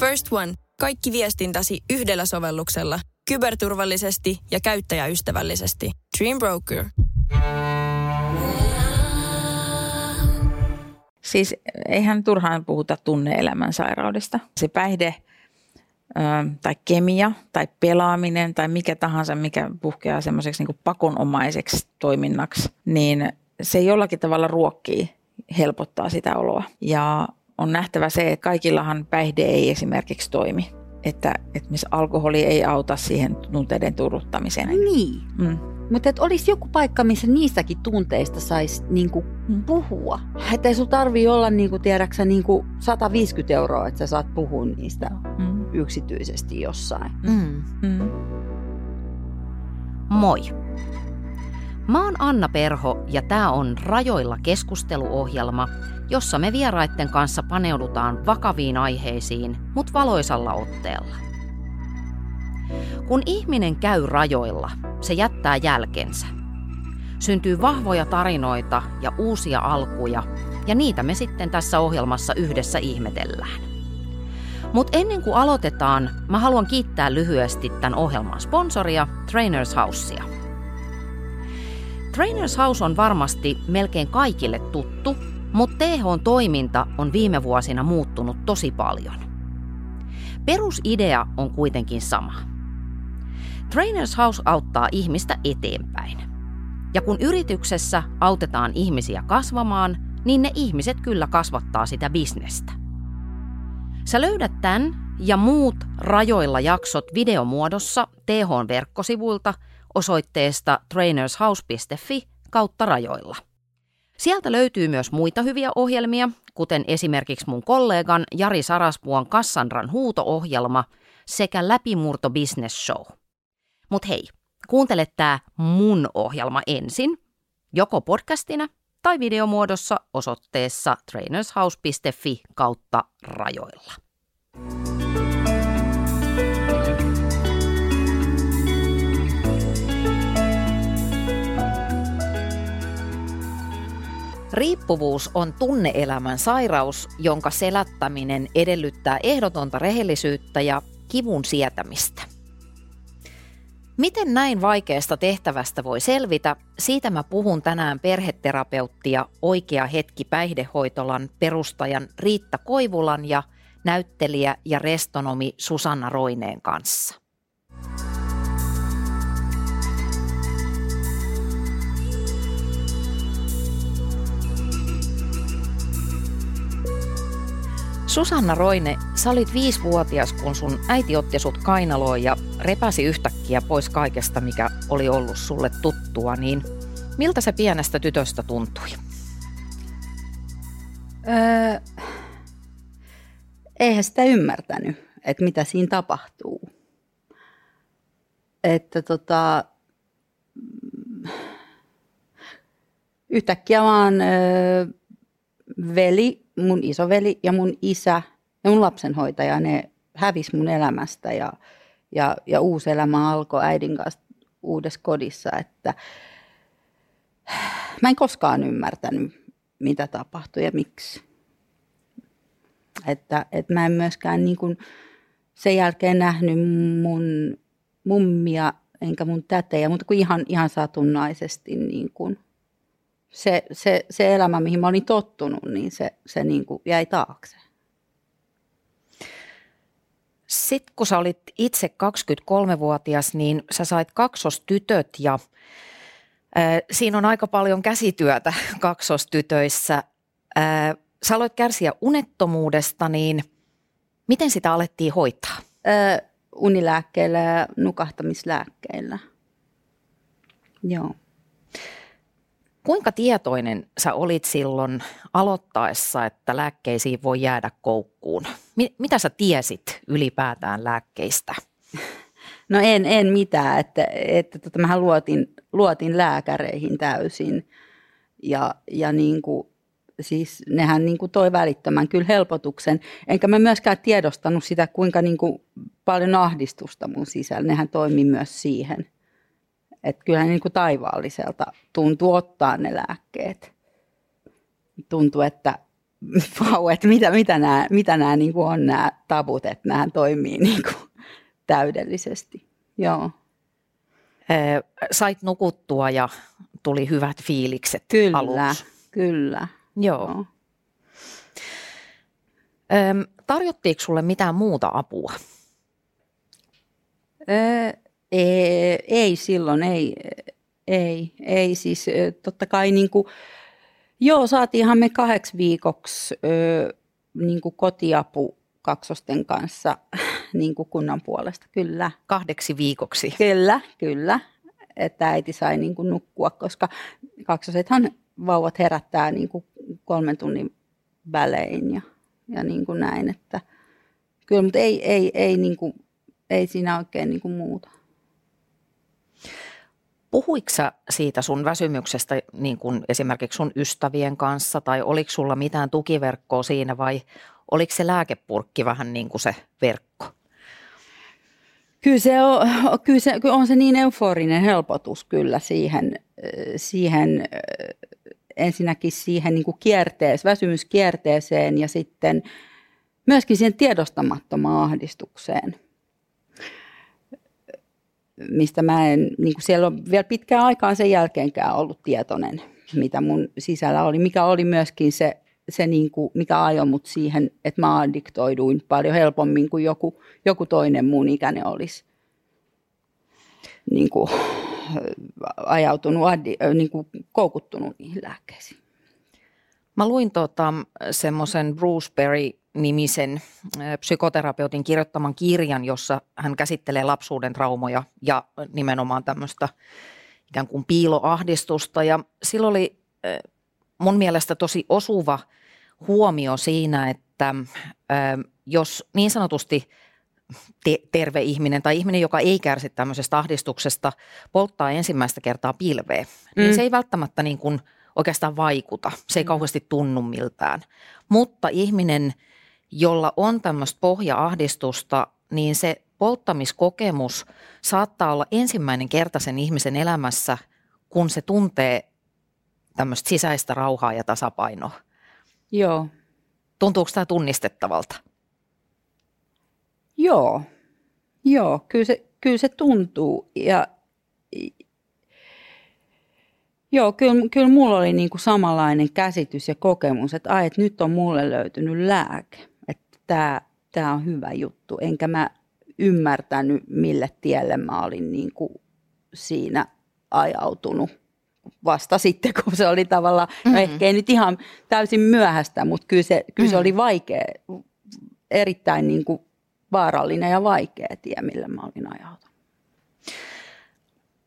First One. Kaikki viestintäsi yhdellä sovelluksella. Kyberturvallisesti ja käyttäjäystävällisesti. Dream Broker. Siis eihän turhaan puhuta tunneelämän sairaudesta. Se päihde tai kemia tai pelaaminen tai mikä tahansa, mikä puhkeaa semmoiseksi niin pakonomaiseksi toiminnaksi, niin se jollakin tavalla ruokkii, helpottaa sitä oloa. Ja on nähtävä se, että kaikillahan päihde ei esimerkiksi toimi. Että, että missä alkoholi ei auta siihen tunteiden turruttamiseen. Niin. Mm. Mutta olisi joku paikka, missä niistäkin tunteista saisi niinku Mm. puhua. Että ei sun tarvii olla, niinku, tiedäksä, niinku 150 euroa, että sä saat puhua niistä Mm. yksityisesti jossain. Mm. Mm. Moi! Mä oon Anna Perho ja tää on Rajoilla keskusteluohjelma, jossa me vieraitten kanssa paneudutaan vakaviin aiheisiin, mut valoisalla otteella. Kun ihminen käy rajoilla, se jättää jälkensä. Syntyy vahvoja tarinoita ja uusia alkuja, ja niitä me sitten tässä ohjelmassa yhdessä ihmetellään. Mutta ennen kuin aloitetaan, mä haluan kiittää lyhyesti tämän ohjelman sponsoria, Trainers Housea. Trainers House on varmasti melkein kaikille tuttu, mutta THn toiminta on viime vuosina muuttunut tosi paljon. Perusidea on kuitenkin sama. Trainers House auttaa ihmistä eteenpäin. Ja kun yrityksessä autetaan ihmisiä kasvamaan, niin ne ihmiset kyllä kasvattaa sitä bisnestä. Sä löydät tämän ja muut rajoilla jaksot videomuodossa THn verkkosivuilta osoitteesta trainershouse.fi kautta rajoilla. Sieltä löytyy myös muita hyviä ohjelmia, kuten esimerkiksi mun kollegan Jari Saraspuon Kassandran huuto-ohjelma sekä Läpimurto Business Show. Mut hei, kuuntele tää mun ohjelma ensin, joko podcastina tai videomuodossa osoitteessa trainershouse.fi kautta rajoilla. Riippuvuus on tunneelämän sairaus, jonka selättäminen edellyttää ehdotonta rehellisyyttä ja kivun sietämistä. Miten näin vaikeasta tehtävästä voi selvitä? Siitä mä puhun tänään perheterapeutti ja Oikea hetki päihdehoitolan perustajan Riitta Koivulan ja näyttelijä ja restonomi Susanna Roineen kanssa. Susanna Roine, sä olit viisivuotias, kun sun äiti otti sut kainaloon ja repäsi yhtäkkiä pois kaikesta, mikä oli ollut sulle tuttua, niin miltä se pienestä tytöstä tuntui? Öö, eihän sitä ymmärtänyt, että mitä siinä tapahtuu. Että tota, yhtäkkiä vaan öö, veli, mun isoveli ja mun isä ja mun lapsenhoitaja, ne hävisi mun elämästä ja, ja, ja uusi elämä alkoi äidin kanssa uudessa kodissa, että mä en koskaan ymmärtänyt, mitä tapahtui ja miksi. Että, että mä en myöskään niin kuin sen jälkeen nähnyt mun mummia enkä mun tätejä, mutta kuin ihan, ihan satunnaisesti niin kuin se, se, se elämä, mihin mä olin tottunut, niin se, se niin kuin jäi taakse. Sitten kun sä olit itse 23-vuotias, niin sä sait kaksostytöt ja äh, siinä on aika paljon käsityötä kaksostytöissä. Äh, sä aloit kärsiä unettomuudesta, niin miten sitä alettiin hoitaa? Ö, unilääkkeillä ja nukahtamislääkkeillä. Joo. Kuinka tietoinen sä olit silloin aloittaessa, että lääkkeisiin voi jäädä koukkuun? Mi- mitä sä tiesit ylipäätään lääkkeistä? No en, en mitään, että, että tota, mähän luotin, luotin lääkäreihin täysin ja, ja niin kuin, siis nehän niin kuin toi välittömän kyllä helpotuksen. Enkä mä myöskään tiedostanut sitä, kuinka niin kuin paljon ahdistusta mun sisällä. Nehän toimi myös siihen. Että kyllähän niin kuin taivaalliselta tuntuu ottaa ne lääkkeet. Tuntuu, että, vau, että mitä, mitä nämä, mitä nämä niin kuin on nämä tabut, että nämä toimii niin kuin täydellisesti. Joo. Sait nukuttua ja tuli hyvät fiilikset Kyllä, aluksi. kyllä. Joo. Joo. Öm, tarjottiinko sulle mitään muuta apua? Öö, ei, ei silloin, ei, ei, ei siis totta kai niin kuin, joo saatiinhan me kahdeksi viikoksi niin kuin kotiapu kaksosten kanssa niin kuin kunnan puolesta, kyllä. Kahdeksi viikoksi. Kyllä, kyllä, että äiti sai niin kuin nukkua, koska kaksosethan vauvat herättää niin kuin kolmen tunnin välein ja, ja niin kuin näin, että kyllä, mutta ei, ei, ei, niin kuin, ei siinä oikein niin kuin muuta. Puhuiko sä siitä sun väsymyksestä niin kuin esimerkiksi sun ystävien kanssa tai oliko sulla mitään tukiverkkoa siinä vai oliko se lääkepurkki vähän niin kuin se verkko? Kyllä se on, kyllä se, kyllä on se niin euforinen helpotus kyllä siihen, siihen ensinnäkin siihen niin kuin kierteeseen, väsymyskierteeseen ja sitten myöskin siihen tiedostamattomaan ahdistukseen mistä mä en, niin kuin siellä on vielä pitkään aikaan sen jälkeenkään ollut tietoinen, mitä mun sisällä oli, mikä oli myöskin se, se niin kuin, mikä ajoi mut siihen, että mä addiktoiduin paljon helpommin kuin joku, joku toinen mun ikäinen olisi niin kuin, ajautunut, addi, niin kuin, koukuttunut niihin lääkkeisiin. Mä luin tota, semmoisen Bruce Berry nimisen psykoterapeutin kirjoittaman kirjan, jossa hän käsittelee lapsuuden traumoja ja nimenomaan tämmöistä ikään kuin piiloahdistusta. Ja silloin oli mun mielestä tosi osuva huomio siinä, että jos niin sanotusti te- terve ihminen tai ihminen, joka ei kärsi tämmöisestä ahdistuksesta, polttaa ensimmäistä kertaa pilveä, mm. niin se ei välttämättä niin kuin oikeastaan vaikuta. Se ei mm. kauheasti tunnu miltään. Mutta ihminen, jolla on tämmöistä pohjaahdistusta, niin se polttamiskokemus saattaa olla ensimmäinen kerta sen ihmisen elämässä, kun se tuntee tämmöistä sisäistä rauhaa ja tasapainoa. Joo. Tuntuuko tämä tunnistettavalta? Joo, joo kyllä, se, kyllä se tuntuu. Ja, joo, kyllä, kyllä mulla oli niinku samanlainen käsitys ja kokemus, että, ai, että nyt on mulle löytynyt lääke tämä, tämä on hyvä juttu. Enkä mä ymmärtänyt, mille tielle mä olin niin kuin siinä ajautunut vasta sitten, kun se oli tavallaan, mm-hmm. no ehkä ei nyt ihan täysin myöhäistä, mutta kyllä se, kyllä mm-hmm. se oli vaikea, erittäin niin kuin vaarallinen ja vaikea tie, millä mä olin ajautunut.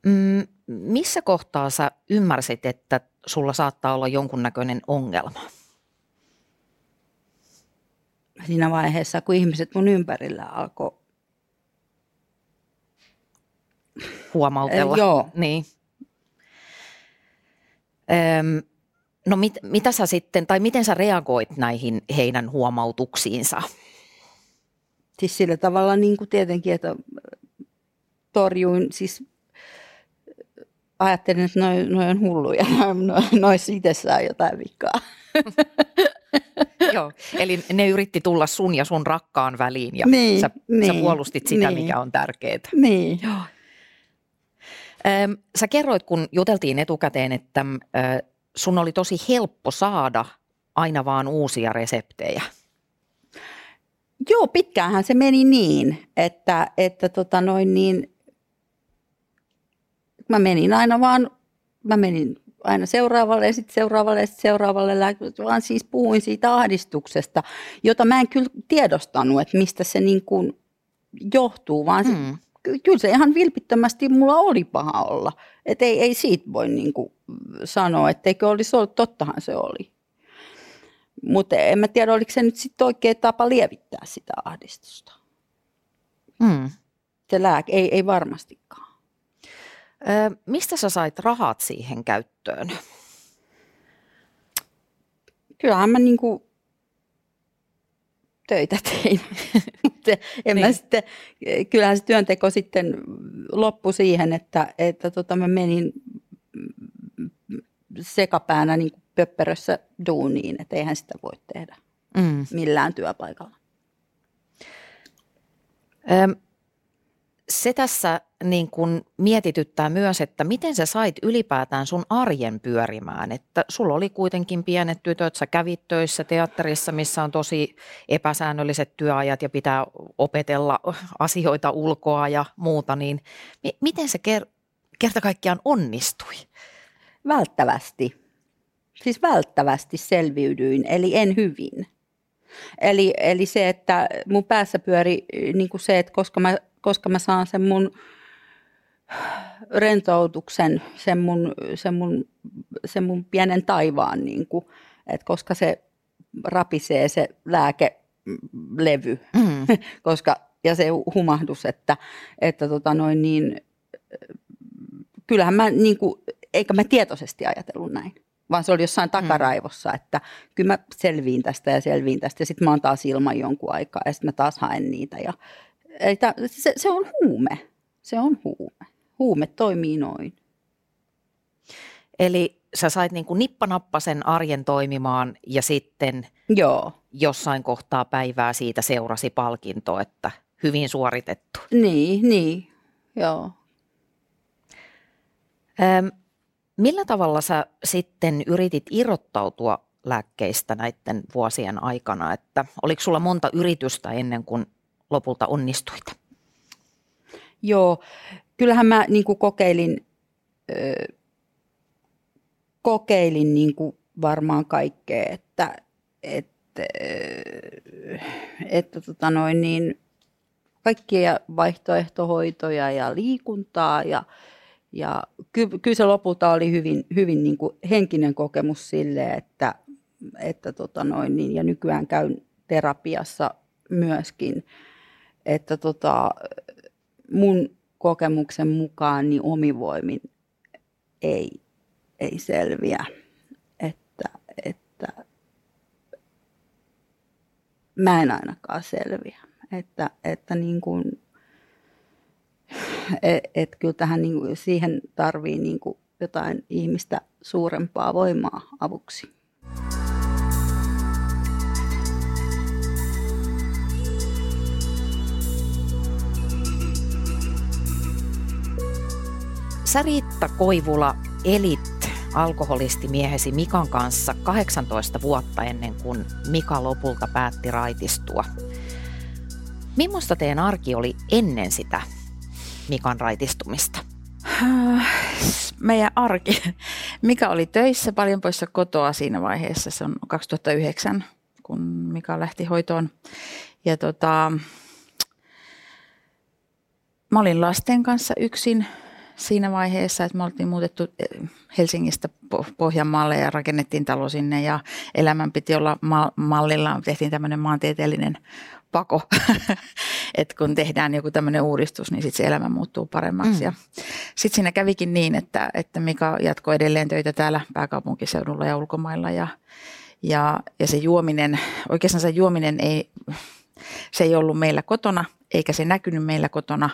Mm, missä kohtaa sä ymmärsit, että sulla saattaa olla jonkunnäköinen ongelma? Siinä vaiheessa, kun ihmiset mun ympärillä alkoi huomautella. Joo. Niin. Öm, no mit, mitä sä sitten, tai miten sä reagoit näihin heidän huomautuksiinsa? Siis sillä tavalla niin kuin tietenkin, että torjuin, siis ajattelin, että noin noi on hulluja, noissa itsessään jotain vikaa. Joo, eli ne yritti tulla sun ja sun rakkaan väliin ja niin, sä, niin, sä puolustit sitä, niin. mikä on tärkeää. Niin. Joo. Sä kerroit, kun juteltiin etukäteen, että sun oli tosi helppo saada aina vaan uusia reseptejä. Joo, pitkäänhän se meni niin, että, että tota noin niin, mä menin aina vaan, mä menin aina seuraavalle ja sitten seuraavalle ja sitten seuraavalle, vaan siis puhuin siitä ahdistuksesta, jota mä en kyllä tiedostanut, että mistä se niin kuin johtuu, vaan se, mm. kyllä se ihan vilpittömästi mulla oli paha olla. Että ei, ei siitä voi niin kuin sanoa, etteikö olisi ollut, tottahan se oli. Mutta en mä tiedä, oliko se nyt sitten oikea tapa lievittää sitä ahdistusta. Mm. Se lääke, ei, ei varmastikaan. Ö, mistä sä sait rahat siihen käyttöön? Kyllähän mä niinku töitä tein. en niin. mä sitten, kyllähän se työnteko sitten loppui siihen, että, että tota mä menin sekapäänä niin pöppärössä duuniin, että eihän sitä voi tehdä Mm. millään työpaikalla. Öm, se tässä niin kun mietityttää myös, että miten sä sait ylipäätään sun arjen pyörimään. Että sulla oli kuitenkin pienet tytöt, sä kävit töissä teatterissa, missä on tosi epäsäännölliset työajat ja pitää opetella asioita ulkoa ja muuta. Niin mi- miten se ker- kerta kaikkiaan onnistui? Välttävästi. Siis välttävästi selviydyin, eli en hyvin. Eli, eli se, että mun päässä pyöri niin kuin se, että koska mä, koska mä saan sen mun rentoutuksen, sen mun, sen mun, sen mun pienen taivaan, niin kuin, että koska se rapisee se lääkelevy, Mm. koska, ja se humahdus, että, että tota noin niin, kyllähän mä niin kuin, eikä mä tietoisesti ajatellut näin, vaan se oli jossain takaraivossa, että kyllä mä selviin tästä ja selviin tästä. Ja sitten mä oon taas ilman jonkun aikaa ja sitten mä taas haen niitä ja ei tää, se, se on huume, se on huume. Huume toimii noin. Eli sä sait niin kuin nippanappasen arjen toimimaan ja sitten Joo, jossain kohtaa päivää siitä seurasi palkinto, että hyvin suoritettu. niin, niin, joo. Öm, millä tavalla sä sitten yritit irrottautua lääkkeistä näiden vuosien aikana, että oliko sulla monta yritystä ennen kuin lopulta onnistuit? Joo, kyllähän mä niin kuin kokeilin, ö, kokeilin niin kuin varmaan kaikkea, että, että, että tota noin niin, kaikkia vaihtoehtohoitoja ja liikuntaa ja, ja ky, kyllä se lopulta oli hyvin, hyvin niin kuin henkinen kokemus sille, että, että tota noin niin, ja nykyään käyn terapiassa myöskin, että tota, mun kokemuksen mukaan niin omivoimin ei, ei selviä. Että, että mä en ainakaan selviä. Että, että niin kuin, et, et kyllä tähän niin kuin, siihen tarvii niin kuin jotain ihmistä suurempaa voimaa avuksi. Sä Riitta Koivula elit alkoholistimiehesi Mikan kanssa 18 vuotta ennen kuin Mika lopulta päätti raitistua. Millaista teidän arki oli ennen sitä Mikan raitistumista? Meidän arki. Mika oli töissä paljon poissa kotoa siinä vaiheessa. Se on 2009, kun Mika lähti hoitoon. Ja tota, mä olin lasten kanssa yksin siinä vaiheessa, että me oltiin muutettu eh, Helsingistä Po- Pohjanmaalle ja rakennettiin talo sinne ja elämän piti olla ma- mallilla. Tehtiin tämmöinen maantieteellinen pako, että kun tehdään joku tämmöinen uudistus, niin sitten se elämä muuttuu paremmaksi. Mm. Ja sitten siinä kävikin niin, että, että Mika jatkoi edelleen töitä täällä pääkaupunkiseudulla ja ulkomailla ja, ja, ja se juominen, oikeastaan se juominen ei, se ei ollut meillä kotona, eikä se näkynyt meillä kotona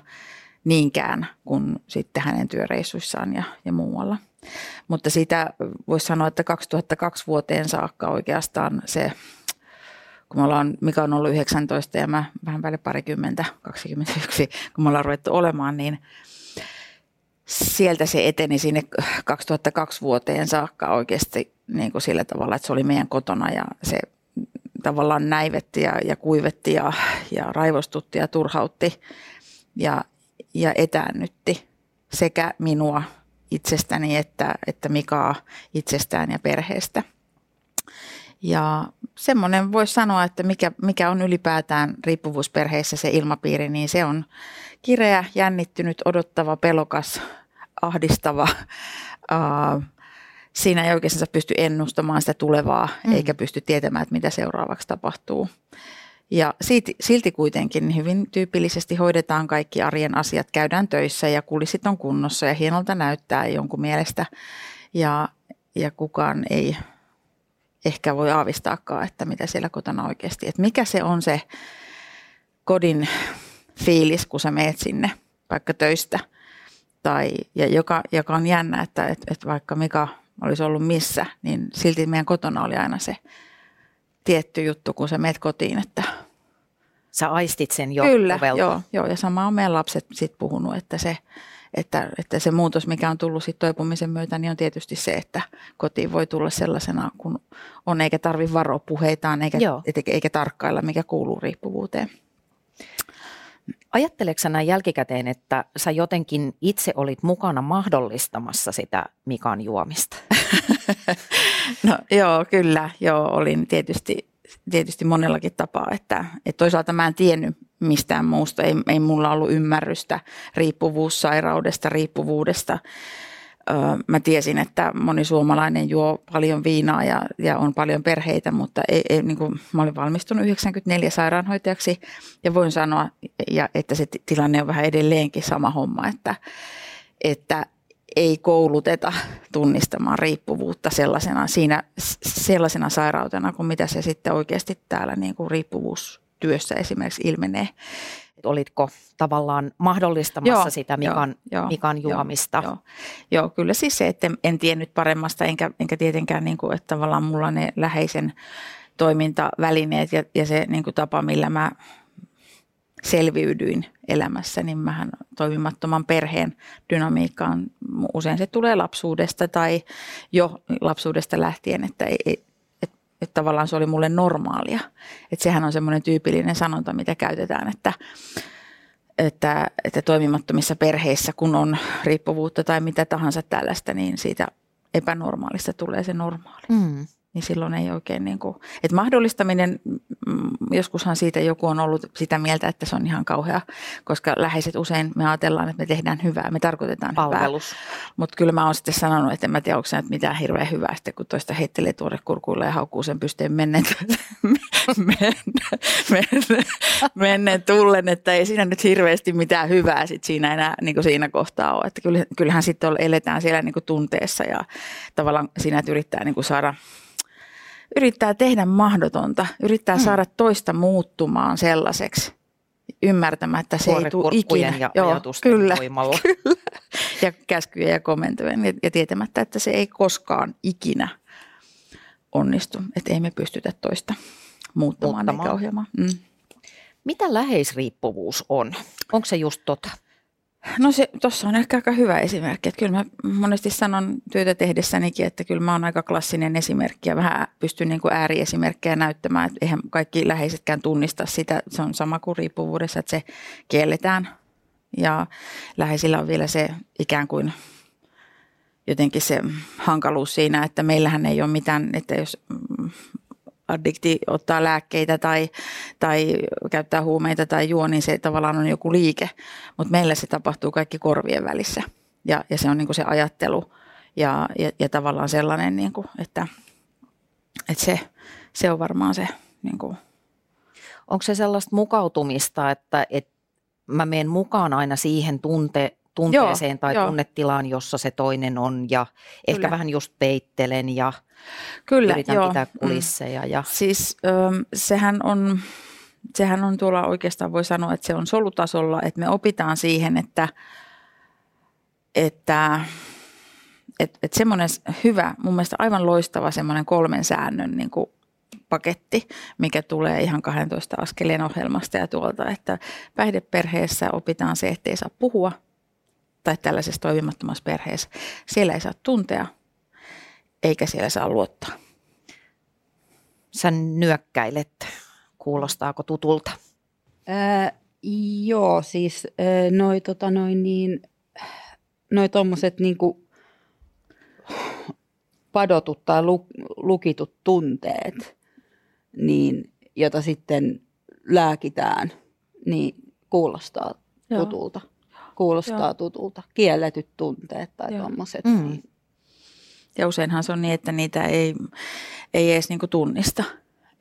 niinkään kuin sitten hänen työreissuissaan ja, ja muualla. Mutta siitä voisi sanoa, että 2002 vuoteen saakka oikeastaan se, kun me ollaan, Mika on ollut 19 ja mä vähän päälle parikymmentä, 21, kun me ollaan ruvettu olemaan, niin sieltä se eteni sinne 2002 vuoteen saakka oikeasti niin kuin sillä tavalla, että se oli meidän kotona ja se tavallaan näivetti ja, ja kuivetti ja, ja raivostutti ja turhautti ja, ja etäännytti sekä minua itsestäni että, että Mikaa itsestään ja perheestä. Ja semmoinen voisi sanoa, että mikä, mikä on ylipäätään riippuvuusperheissä se ilmapiiri, niin se on kireä, jännittynyt, odottava, pelokas, ahdistava. Uh, siinä ei oikeastaan pysty ennustamaan sitä tulevaa, mm. eikä pysty tietämään, että mitä seuraavaksi tapahtuu. Ja silti, silti kuitenkin hyvin tyypillisesti hoidetaan kaikki arjen asiat, käydään töissä ja kulissit on kunnossa ja hienolta näyttää jonkun mielestä. Ja, ja kukaan ei ehkä voi aavistaakaan, että mitä siellä kotona oikeasti, että mikä se on se kodin fiilis, kun sä meet sinne vaikka töistä. Tai, ja joka, joka on jännä, että, että, että vaikka Mika olisi ollut missä, niin silti meidän kotona oli aina se tietty juttu, kun sä meet kotiin, että Sä aistit sen jo Kyllä, ovelta. joo, joo, ja sama on meidän lapset sit puhunut, että se, että, että se muutos, mikä on tullut sit toipumisen myötä, niin on tietysti se, että kotiin voi tulla sellaisena kun on, eikä tarvi varoa puheitaan, eikä, et, eikä tarkkailla, mikä kuuluu riippuvuuteen. Ajatteleeko sä näin jälkikäteen, että sä jotenkin itse olit mukana mahdollistamassa sitä Mikan juomista? No joo, kyllä, joo, olin tietysti, tietysti monellakin tapaa, että, että toisaalta mä en tiennyt mistään muusta, ei, ei mulla ollut ymmärrystä riippuvuussairaudesta, riippuvuudesta. Mä tiesin, että moni suomalainen juo paljon viinaa ja, ja on paljon perheitä, mutta ei, ei, niin kuin, mä olin valmistunut 94 sairaanhoitajaksi ja voin sanoa, ja, että se ti- tilanne on vähän edelleenkin sama homma, että, että ei kouluteta tunnistamaan riippuvuutta sellaisena, siinä, sellaisena sairautena kuin mitä se sitten oikeasti täällä niin kuin riippuvuustyössä esimerkiksi ilmenee. Olitko tavallaan mahdollistamassa Joo, sitä Mikan, joo, joo, Mikan juomista? Joo, joo, kyllä siis se, että en, en tiennyt paremmasta, enkä, enkä tietenkään, niin kuin, että tavallaan mulla ne läheisen toimintavälineet ja, ja se niin kuin tapa, millä mä selviydyin elämässä, niin mähän toimimattoman perheen dynamiikkaan, usein se tulee lapsuudesta tai jo lapsuudesta lähtien, että ei, että, tavallaan se oli mulle normaalia. Että sehän on semmoinen tyypillinen sanonta, mitä käytetään, että, että, että toimimattomissa perheissä, kun on riippuvuutta tai mitä tahansa tällaista, niin siitä epänormaalista tulee se normaali. Mm. Niin silloin ei oikein niin kuin, että mahdollistaminen, mm, joskushan siitä joku on ollut sitä mieltä, että se on ihan kauhea, koska läheiset usein me ajatellaan, että me tehdään hyvää, me tarkoitetaan hyvää. Palvelus. Mutta kyllä mä oon sitten sanonut, että en mä tiedä, onko se nyt mitään hirveän hyvää sitten, kun toista heittelee tuore kurkuille ja haukkuu sen pysteen menneen, menneen, menneen, menneen tullen, että ei siinä nyt hirveästi mitään hyvää sit siinä enää niin kuin siinä kohtaa ole. Että kyllä- kyllähän sitten eletään siellä niin kuin tunteessa ja tavallaan siinä, että yrittää niin kuin saada yrittää tehdä mahdotonta, yrittää Mm. saada toista muuttumaan sellaiseksi, ymmärtämättä se ei tule ikinä. ja ajatusten kyllä, voimalla. kyllä. Ja käskyjä ja komentojen ja, ja tietämättä, että se ei koskaan ikinä onnistu. Että ei me pystytä toista muuttamaan, Muuttamaan. eikä ohjaamaan. Mm. Mitä läheisriippuvuus on? Onko se just tota? No se, tuossa on ehkä aika hyvä esimerkki. Että kyllä mä monesti sanon työtä tehdessänikin, että kyllä mä oon aika klassinen esimerkki ja vähän pystyn niin kuin ääriesimerkkejä näyttämään. Että eihän kaikki läheisetkään tunnista sitä. Se on sama kuin riippuvuudessa, että se kielletään. Ja läheisillä on vielä se ikään kuin jotenkin se hankaluus siinä, että meillähän ei ole mitään, että jos addikti ottaa lääkkeitä tai, tai käyttää huumeita tai juo, niin se tavallaan on joku liike. Mutta meillä se tapahtuu kaikki korvien välissä. Ja, ja se on niin kuin se ajattelu ja, ja, ja tavallaan sellainen, niin kuin, että, että se, se on varmaan se niin kuin, Onko se sellaista mukautumista, että, että mä menen mukaan aina siihen tunte, tunteeseen Joo, tai joo. tunnetilaan, jossa se toinen on ja ehkä Kyllä. vähän just peittelen ja Kyllä, yritän joo. pitää Mm. kulisseja. Ja, Siis öm, sehän on, sehän on tuolla oikeastaan voi sanoa, että se on solutasolla, että me opitaan siihen, että, että et, et semmoinen hyvä, mun mielestä aivan loistava semmoinen kolmen säännön niin kuin paketti, mikä tulee ihan 12 askeleen ohjelmasta ja tuolta, että päihdeperheessä opitaan se, että ei saa puhua tai tällaisessa toimimattomassa perheessä. Siellä ei saa tuntea, eikä siellä saa luottaa. sä nyökkäilet. Kuulostaako tutulta? Ää, joo, siis ää, noi, tota, noin niin, noi tommoset niinku padotut tai lu, lukitut tunteet, niin, jota sitten lääkitään, niin kuulostaa Joo. Kuulostaa Joo. tutulta. Kielletyt tunteet tai Joo. tommoset. Mm. Niin. Ja useinhan se on niin, että niitä ei, ei edes niin kuin tunnista.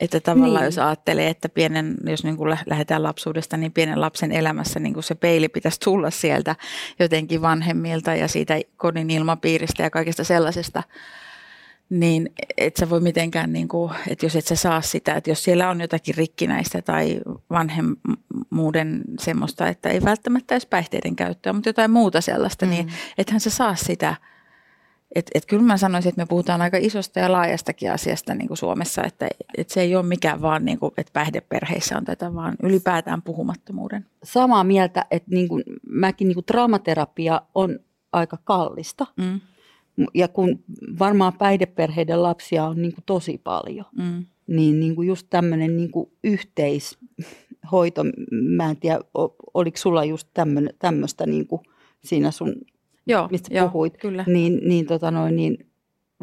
Että tavallaan Niin. jos ajattelee, että pienen, jos niin kuin lä- lähdetään lapsuudesta, niin pienen lapsen elämässä niin kuin se peili pitäisi tulla sieltä jotenkin vanhemmilta ja siitä kodin ilmapiiristä ja kaikesta sellaisesta. Niin et sä voi mitenkään, niin kuin, että jos et sä saa sitä, että jos siellä on jotakin rikkinäistä tai vanhemmuuden semmoista, että ei välttämättä edes päihteiden käyttöä, mutta jotain muuta sellaista, mm. niin ethän sä saa sitä et, et kyllä mä sanoisin, että me puhutaan aika isosta ja laajastakin asiasta niin kuin Suomessa, että, että se ei ole mikään vaan, niin kuin, että päihdeperheissä on tätä, vaan ylipäätään puhumattomuuden. Samaa mieltä, että niin kuin, mäkin niin kuin traumaterapia on aika kallista. Mm. Ja kun varmaan päihdeperheiden lapsia on niin kuin tosi paljon, Mm. niin, niin kuin just tämmöinen niin kuin yhteishoito, mä en tiedä, oliko sulla just tämmöistä niin kuin siinä sun, Joo, mistä joo, puhuit, Kyllä, niin, niin, tota noin, niin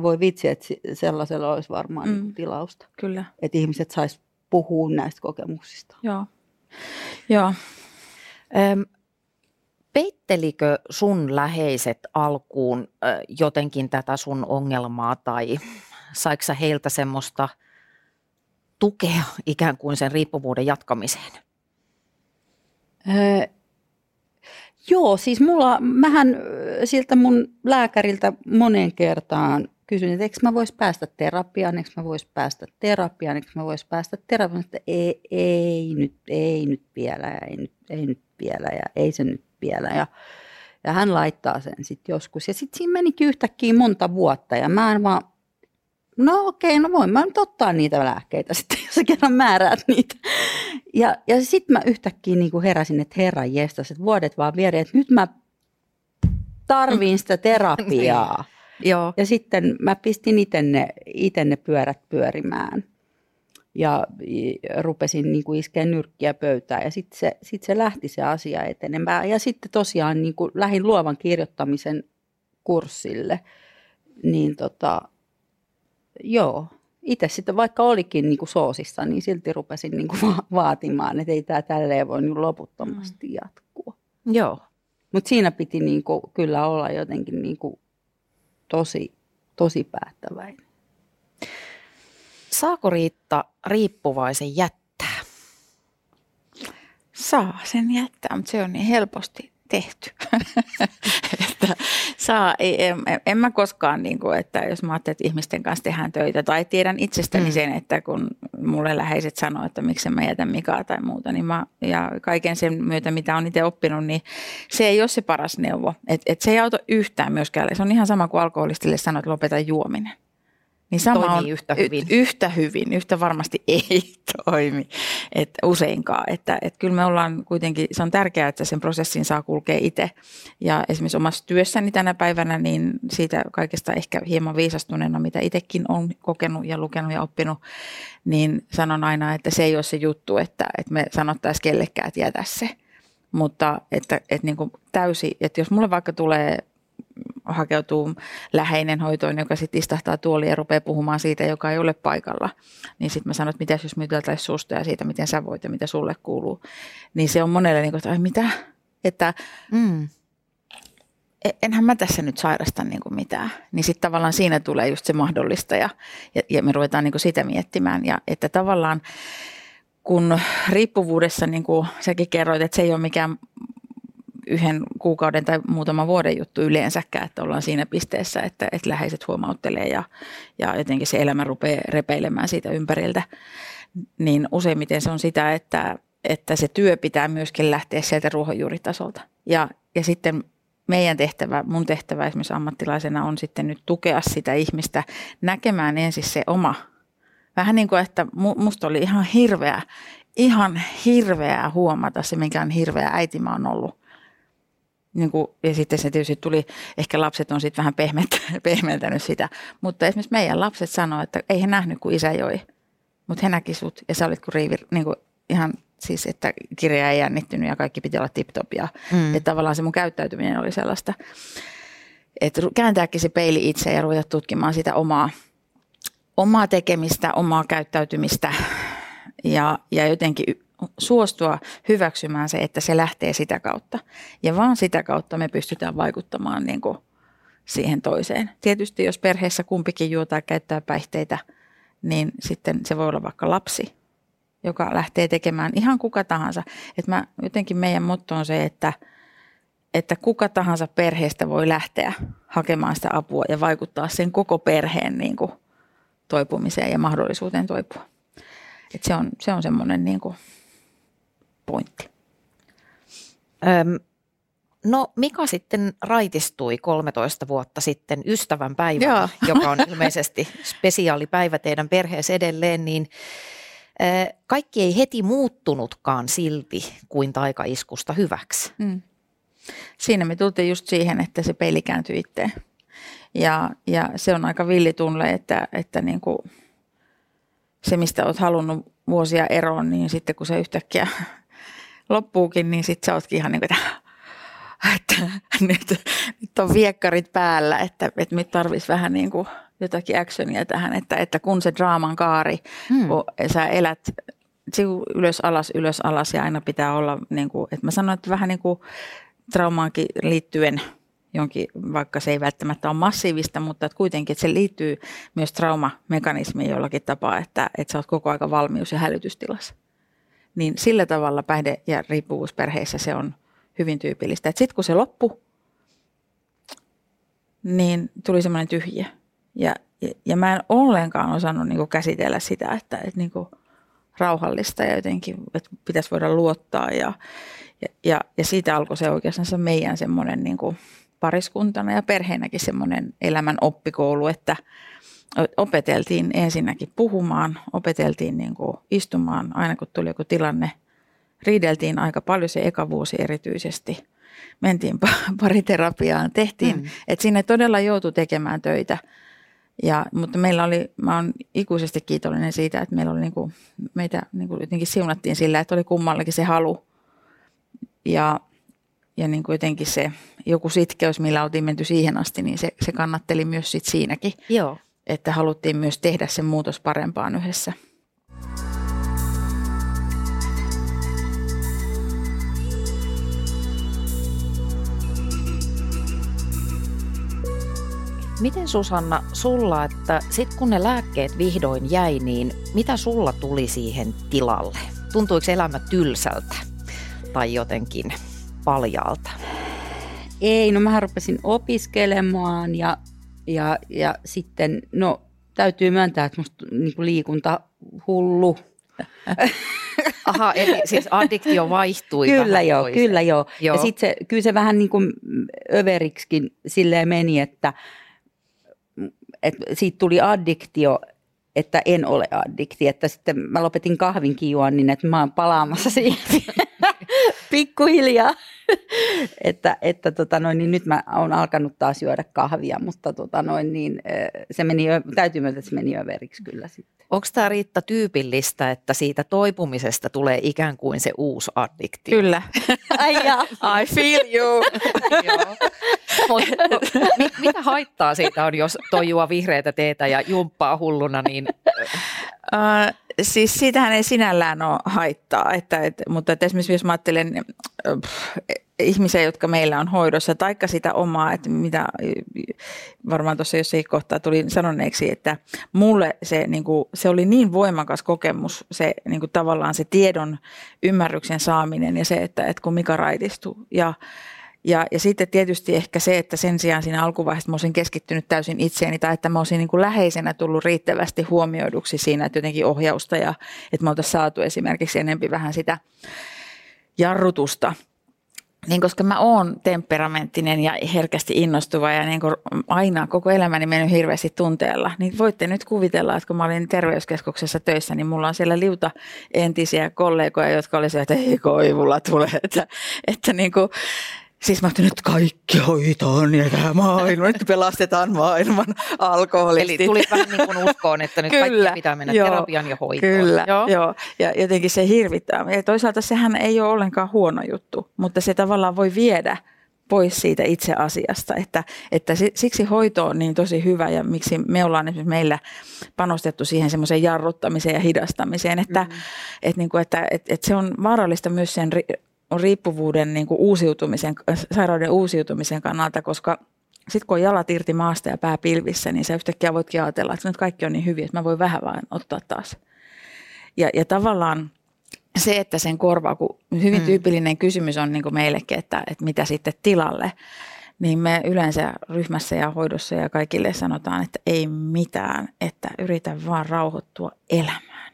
voi vitsi, että sellaisella olisi varmaan Mm. niin tilausta. kyllä. Että ihmiset sais puhua näistä kokemuksista. Joo. Joo. Öm, peittelikö sun läheiset alkuun jotenkin tätä sun ongelmaa tai saiko sä heiltä semmoista tukea ikään kuin sen riippuvuuden jatkamiseen? Öö, joo, siis mulla, mähän siltä mun lääkäriltä moneen kertaan kysyin, että eikö mä vois päästä terapiaan, eikö mä vois päästä terapiaan, eikö mä vois päästä terapiaan, että ei, ei nyt, ei nyt vielä, ei nyt, ei nyt vielä ja ei se nyt vielä. Ja, ja hän laittaa sen sitten joskus. Ja sitten siinä menikin yhtäkkiä monta vuotta ja mä en vaan, no okei, no voin mä nyt ottaa niitä lääkkeitä sitten, jos sä kerran määräät niitä. Ja, ja sitten mä yhtäkkiä niin kuin heräsin, että herran jestas, että vuodet vaan vieri, että nyt mä tarviin sitä terapiaa. Joo. Ja sitten mä pistin itse ne, ite ne pyörät pyörimään ja rupesin niin kuin iskeä nyrkkiä pöytään ja sitten se, sit se lähti se asia etenemään. Ja sitten tosiaan niin kuin lähdin luovan kirjoittamisen kurssille, niin tota, joo, itse sitten vaikka olikin niin kuin soosissa, niin silti rupesin niin kuin va- vaatimaan, että ei tämä tälleen voi niin loputtomasti jatkua. Joo. Mutta siinä piti niin kuin, kyllä olla jotenkin niin kuin, tosi, tosi päättäväinen. Saako Riitta riippuvaisen jättää? Saa sen jättää, mutta se on niin helposti tehty. että saa, ei, en, en, en mä koskaan, niin kuin, että jos mä ajattelen, että ihmisten kanssa tehdään töitä tai tiedän itsestäni Mm. sen, että kun mulle läheiset sanoo, että miksi mä jätän Mikaa tai muuta, niin mä, ja kaiken sen myötä, mitä on itse oppinut, niin se ei ole se paras neuvo. Et, et se ei auta yhtään myöskään. Se on ihan sama kuin alkoholistille sanoa, että lopeta juominen. Niin sama Toimii on yhtä hyvin. Y- yhtä hyvin, yhtä varmasti ei toimi, että useinkaan. Että, että kyllä me ollaan kuitenkin, se on tärkeää, että sen prosessin saa kulkea itse. Ja esimerkiksi omassa työssäni tänä päivänä, niin siitä kaikesta ehkä hieman viisastuneena, mitä itsekin on kokenut ja lukenut ja oppinut, niin sanon aina, että se ei ole se juttu, että, että me sanottaisiin kellekään, että jätä se. Mutta että, että niin kuin täysi, että jos mulle vaikka tulee hakeutuu läheinen hoitoon, joka sitten istahtaa tuoliin ja rupeaa puhumaan siitä, joka ei ole paikalla, niin sitten mä sanon, että mitä jos me juteltaisiin susta ja siitä, miten sä voit ja mitä sulle kuuluu. Niin se on monelle niin kuin, että ai mitä, että Mm. e- enhän mä tässä nyt sairasta niin kuin mitään. Niin sitten tavallaan siinä tulee just se mahdollista ja, ja, ja me ruvetaan niin kuin sitä miettimään. Ja että tavallaan kun riippuvuudessa, niin kuin säkin kerroit, että se ei ole mikään yhden kuukauden tai muutaman vuoden juttu yleensäkään, että ollaan siinä pisteessä, että, että läheiset huomauttelee ja, ja jotenkin se elämä rupeaa repeilemään siitä ympäriltä, niin useimmiten se on sitä, että, että se työ pitää myöskin lähteä sieltä ruohonjuuritasolta. Ja, ja sitten meidän tehtävä, mun tehtävä esimerkiksi ammattilaisena on sitten nyt tukea sitä ihmistä näkemään ensin se oma. Vähän niin kuin, että mu- musta oli ihan hirveä, ihan hirveää huomata se, minkä on hirveä äiti mä oon ollut niin kuin, ja sitten se tietysti tuli, ehkä lapset on sitten vähän pehmentä, pehmentänyt sitä, mutta esimerkiksi meidän lapset sanoo, että ei he nähnyt, kun isä joi, mutta he näki sut ja sä olit kuin riivi, niin kuin ihan siis, että kirja ei jännittynyt ja kaikki piti olla tip-top ja Mm. että tavallaan se mun käyttäytyminen oli sellaista, että kääntääkin se peili itse ja ruveta tutkimaan sitä omaa, omaa tekemistä, omaa käyttäytymistä. Ja, ja jotenkin suostua hyväksymään se, että se lähtee sitä kautta. Ja vaan sitä kautta me pystytään vaikuttamaan niin kuin siihen toiseen. Tietysti jos perheessä kumpikin juo tai käyttää päihteitä, niin sitten se voi olla vaikka lapsi, joka lähtee tekemään ihan kuka tahansa. Et mä, jotenkin meidän motto on se, että, että kuka tahansa perheestä voi lähteä hakemaan sitä apua ja vaikuttaa sen koko perheen niin kuin, toipumiseen ja mahdollisuuteen toipua. Et se on, se on semmoinen niin kuin, pointti. Öm, No Mika sitten raitistui 13 vuotta sitten ystävän päivänä, Joo. joka on ilmeisesti spesiaalipäivä teidän perheessä edelleen, niin eh, kaikki ei heti muuttunutkaan silti kuin taikaiskusta hyväksi. Mm. Siinä me tultiin just siihen, että se peili kääntyi itteen. Ja, ja se on aika villitunle, että, että niin kuin se, mistä olet halunnut vuosia eroon, niin sitten kun se yhtäkkiä loppuukin, niin sitten sä ootkin ihan niin kuin, että, nyt, nyt on viekkarit päällä, että, että nyt tarvitsisi vähän niin kuin jotakin actionia tähän, että, että kun se draaman kaari, Hmm. kun sä elät ylös alas, ylös alas ja aina pitää olla, niin kuin, että mä sanon, että vähän niin kuin traumaankin liittyen jonkin, vaikka se ei välttämättä ole massiivista, mutta että kuitenkin, että se liittyy myös traumamekanismiin jollakin tapaa, että, että sä oot koko aika valmius- ja hälytystilassa. Niin sillä tavalla päihde- ja riippuvuusperheissä se on hyvin tyypillistä. Sitten kun se loppui, niin tuli semmoinen tyhjiö. Ja, ja, ja mä en ollenkaan osannut niin käsitellä sitä, että, että niin rauhallista ja jotenkin, että pitäisi voida luottaa. Ja, ja, ja, ja siitä alkoi se oikeastaan se meidän semmoinen niin pariskuntana ja perheenäkin semmoinen elämän oppikoulu, että opeteltiin ensinnäkin puhumaan, opeteltiin niin kuin istumaan aina kun tuli joku tilanne. Riideltiin aika paljon se eka vuosi erityisesti. Mentiin pa- pariterapiaan, tehtiin, mm. että sinne todella joutui tekemään töitä. Ja, mutta meillä oli, mä oon ikuisesti kiitollinen siitä, että meillä oli niinku, meitä niinku jotenkin siunattiin sillä, että oli kummallakin se halu. Ja, ja niinku jotenkin se joku sitkeys, millä oltiin menty siihen asti, niin se, se kannatteli myös sit siinäkin. Joo. Että haluttiin myös tehdä se muutos parempaan yhdessä. Miten Susanna, sulla, että sit kun ne lääkkeet vihdoin jäi, niin mitä sulla tuli siihen tilalle? Tuntuiko elämä tylsältä tai jotenkin paljaalta? Ei, no mä rupesin opiskelemaan ja, ja, ja sitten, no täytyy myöntää, että musta niin liikunta hullu. Aha, eli siis addiktio vaihtui Kyllä vähän joo, toiseen. kyllä joo. Joo. Ja sitten se, kyllä se vähän niin kuin överiksikin silleen meni, että, että siitä tuli addiktio, että en ole addikti. Että sitten mä lopetin kahvinkin juonnin, että mä oon palaamassa siihen pikkuhiljaa. että että tota noin, niin nyt mä oon alkanut taas juoda kahvia, mutta tota noin, niin, se meni, täytyy myöntää, että se meni överiksi kyllä sitten. Onko tämä Riitta tyypillistä, että siitä toipumisesta tulee ikään kuin se uusi addiktio? Kyllä. Ai. I feel you. Mut, mi- mitä haittaa siitä on, jos toi juo vihreätä teetä ja jumppaa hulluna, niin Uh, siis siitähän ei sinällään ole haittaa, että, et, mutta että esimerkiksi jos mä ajattelen äh, pff, ihmisiä, jotka meillä on hoidossa, taikka sitä omaa, että mitä varmaan tuossa jossain kohtaa tuli sanoneeksi, että mulle se, niin kuin, se oli niin voimakas kokemus, se niin kuin, tavallaan se tiedon ymmärryksen saaminen ja se, että, että kun Mika raitistui ja ja, ja sitten tietysti ehkä se, että sen sijaan siinä alkuvaiheessa mä olisin keskittynyt täysin itseeni tai että mä olisin niin kuin läheisenä tullut riittävästi huomioiduksi siinä, että jotenkin ohjausta ja että me oltaisiin saatu esimerkiksi enempi vähän sitä jarrutusta. Niin koska mä oon temperamenttinen ja herkästi innostuva ja niin kuin aina koko elämäni mennyt hirveästi tunteella, niin voitte nyt kuvitella, että kun mä olin terveyskeskuksessa töissä, niin mulla on siellä liuta entisiä kollegoja, jotka olisivat, että ei koivulla tule, että, että niin kuin, Siis mä ajattelin, että kaikki hoitoon ja tämä maailma, nyt pelastetaan maailman alkoholistit. eli tuli vähän niin kuin uskoon, että nyt Kyllä, kaikki pitää mennä joo, terapian ja hoitoon. Kyllä, Joo. joo. Ja jotenkin se hirvittää. Ja toisaalta sehän ei ole ollenkaan huono juttu, mutta se tavallaan voi viedä pois siitä itse asiasta, että, että si- siksi hoito on niin tosi hyvä ja miksi me ollaan esimerkiksi meillä panostettu siihen semmoiseen jarruttamiseen ja hidastamiseen, että, mm-hmm. että, niin kuin, että, että, että se on vaarallista myös sen ri- riippuvuuden niin kuin uusiutumisen, sairauden uusiutumisen kannalta, koska sitten kun on jalat irti maasta ja pää pilvissä, niin sä yhtäkkiä voitkin ajatella, että nyt kaikki on niin hyviä, että mä voin vähän vaan ottaa taas. Ja, ja tavallaan se, että sen korvaa, kun hyvin Mm. tyypillinen kysymys on niin kuin meillekin, että, että mitä sitten tilalle, niin me yleensä ryhmässä ja hoidossa ja kaikille sanotaan, että ei mitään, että yritä vaan rauhoittua elämään.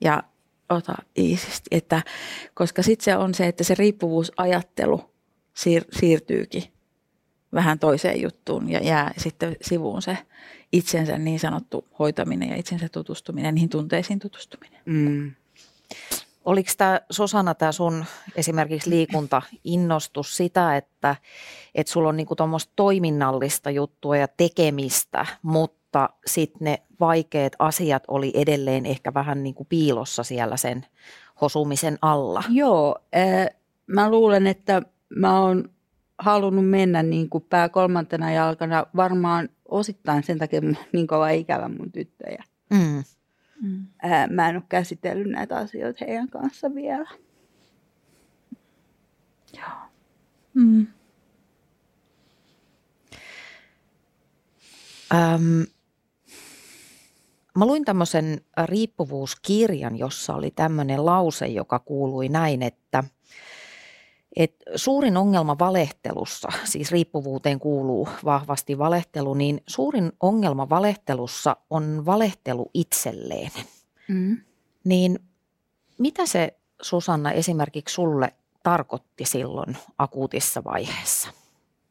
Ja ota iisisti, että, koska sitten se on se, että se riippuvuusajattelu siir- siirtyykin vähän toiseen juttuun ja jää sitten sivuun se itsensä niin sanottu hoitaminen ja itsensä tutustuminen, niihin tunteisiin tutustuminen. Mm. Oliko tämä Susanna, tämä sun esimerkiksi liikuntainnostus sitä, että, että sulla on niinku tuommoista toiminnallista juttua ja tekemistä, mutta sitten ne vaikeat asiat oli edelleen ehkä vähän niinku piilossa siellä sen hosumisen alla? Joo, äh, mä luulen, että mä oon halunnut mennä niin kuin pää kolmantena jalkana varmaan osittain sen takia mun niin kova ikävä mun tyttöjä. Mm. Mm. Ää, mä en ole käsitellyt näitä asioita heidän kanssa vielä. Joo. Mm. Öm, mä luin tämmöisen riippuvuuskirjan, jossa oli tämmöinen lause, joka kuului näin, että – et suurin ongelma valehtelussa, siis riippuvuuteen kuuluu vahvasti valehtelu, niin suurin ongelma valehtelussa on valehtelu itselleen. Mm. Niin mitä se Susanna esimerkiksi sulle tarkoitti silloin akuutissa vaiheessa?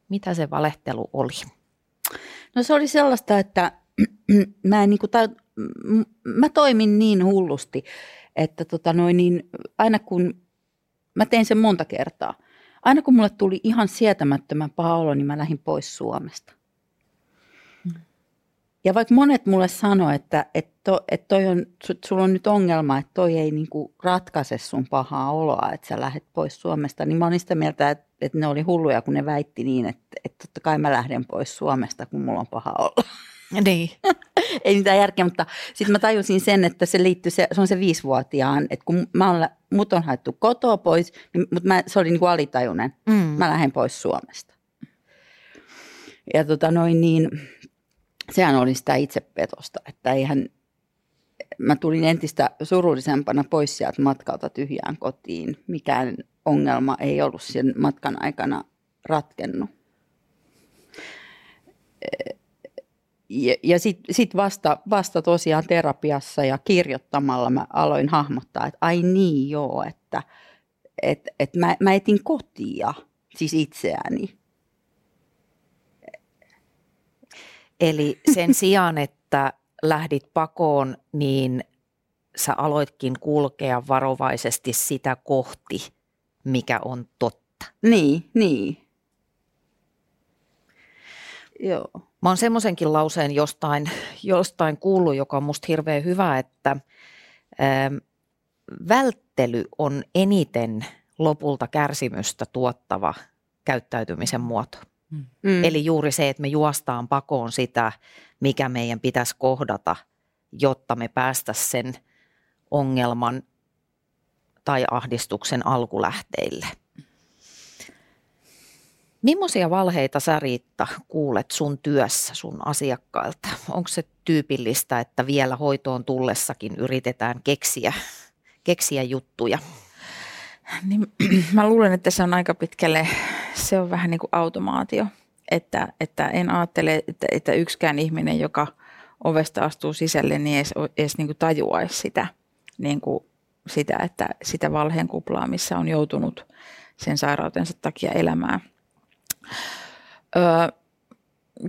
Mitä se valehtelu oli? No se oli sellaista, että mä, en, niin kuin, mä toimin niin hullusti, että tota noin, niin aina kun Mä tein sen monta kertaa. Aina kun mulle tuli ihan sietämättömän paha olo, niin mä lähdin pois Suomesta. Ja vaikka monet mulle sanoi, että, että, to, että toi on, sulla on nyt ongelma, että toi ei niinku ratkaise sun pahaa oloa, että sä lähdet pois Suomesta, niin mä olin sitä mieltä, että, että ne oli hulluja, kun ne väitti niin, että, että totta kai mä lähden pois Suomesta, kun mulla on paha olo. Niin. ei mitään järkeä, mutta sitten mä tajusin sen, että se liittyy, se, se on se viisivuotiaan, että kun mä olen, mut on haettu kotoa pois, niin, mutta mä, se oli niin kuin alitajunen. Mm. Mä lähden pois Suomesta. Ja tota noin niin, sehän oli sitä itsepetosta, että eihän, mä tulin entistä surullisempana pois sieltä matkalta tyhjään kotiin. Mikään ongelma ei ollut sen matkan aikana ratkennut ja, ja sitten sit vasta, vasta tosiaan terapiassa ja kirjoittamalla mä aloin hahmottaa, että ai niin joo, että et, et mä, mä etin kotia, siis itseäni. Eli sen sijaan, että lähdit pakoon, niin sä aloitkin kulkea varovaisesti sitä kohti, mikä on totta. Niin, niin. Joo. Mä oon semmoisenkin lauseen jostain, jostain kuullut, joka on musta hirveän hyvä, että ää, ähm, välttely on eniten lopulta kärsimystä tuottava käyttäytymisen muoto. Mm. Eli juuri se, että me juostaan pakoon sitä, mikä meidän pitäisi kohdata, jotta me päästä sen ongelman tai ahdistuksen alkulähteille. Millaisia valheita sä Riitta kuulet sun työssä sun asiakkailta? Onko se tyypillistä, että vielä hoitoon tullessakin yritetään keksiä, keksiä juttuja? Niin, mä luulen, että se on aika pitkälle, se on vähän niin kuin automaatio. Että, että en ajattele, että, että yksikään ihminen, joka ovesta astuu sisälle, niin edes, edes niin kuin tajuaisi sitä, niin kuin sitä, että sitä valheen kuplaa, missä on joutunut sen sairautensa takia elämään – Öö,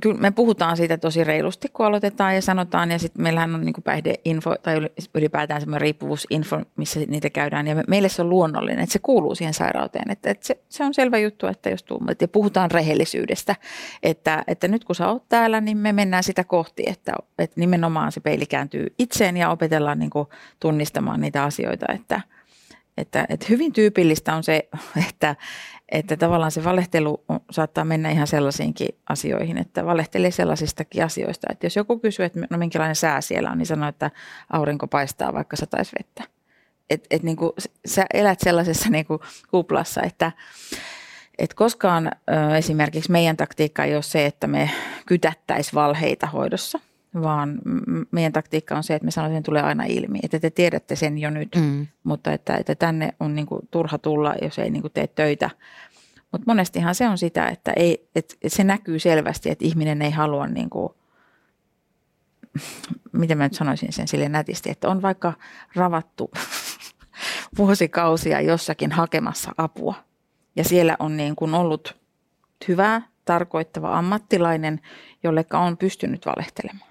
kyllä me puhutaan siitä tosi reilusti, kun aloitetaan ja sanotaan, ja sitten meillähän on niin päihdeinfo tai ylipäätään semmoinen riippuvuusinfo, missä niitä käydään, ja me, meille se on luonnollinen, että se kuuluu siihen sairauteen, että, että se, se on selvä juttu, että jos tuu, ja puhutaan rehellisyydestä, että, että nyt kun sä oot täällä, niin me mennään sitä kohti, että, että nimenomaan se peili kääntyy itseen ja opetellaan niin tunnistamaan niitä asioita, että, että, että hyvin tyypillistä on se, että, että tavallaan se valehtelu saattaa mennä ihan sellaisiinkin asioihin, että valehtelee sellaisistakin asioista. Että jos joku kysyy, että no minkälainen sää siellä on, niin sanoo, että aurinko paistaa vaikka sataisi vettä. Että et niin kuin, sä elät sellaisessa niin kuin kuplassa, että et koskaan ö, esimerkiksi meidän taktiikka ei ole se, että me kytättäisiin valheita hoidossa, vaan meidän taktiikka on se, että me sanotaan, että tulee aina ilmi, että te tiedätte sen jo nyt, mm. mutta että, että tänne on niin kuin turha tulla, jos ei niin kuin tee töitä. Mutta monestihan se on sitä, että, ei, että se näkyy selvästi, että ihminen ei halua, niin kuin, miten mä nyt sanoisin sen sille nätisti, että on vaikka ravattu vuosikausia jossakin hakemassa apua Ja siellä on niin kuin ollut hyvää, tarkoittava ammattilainen, jolleka on pystynyt valehtelemaan.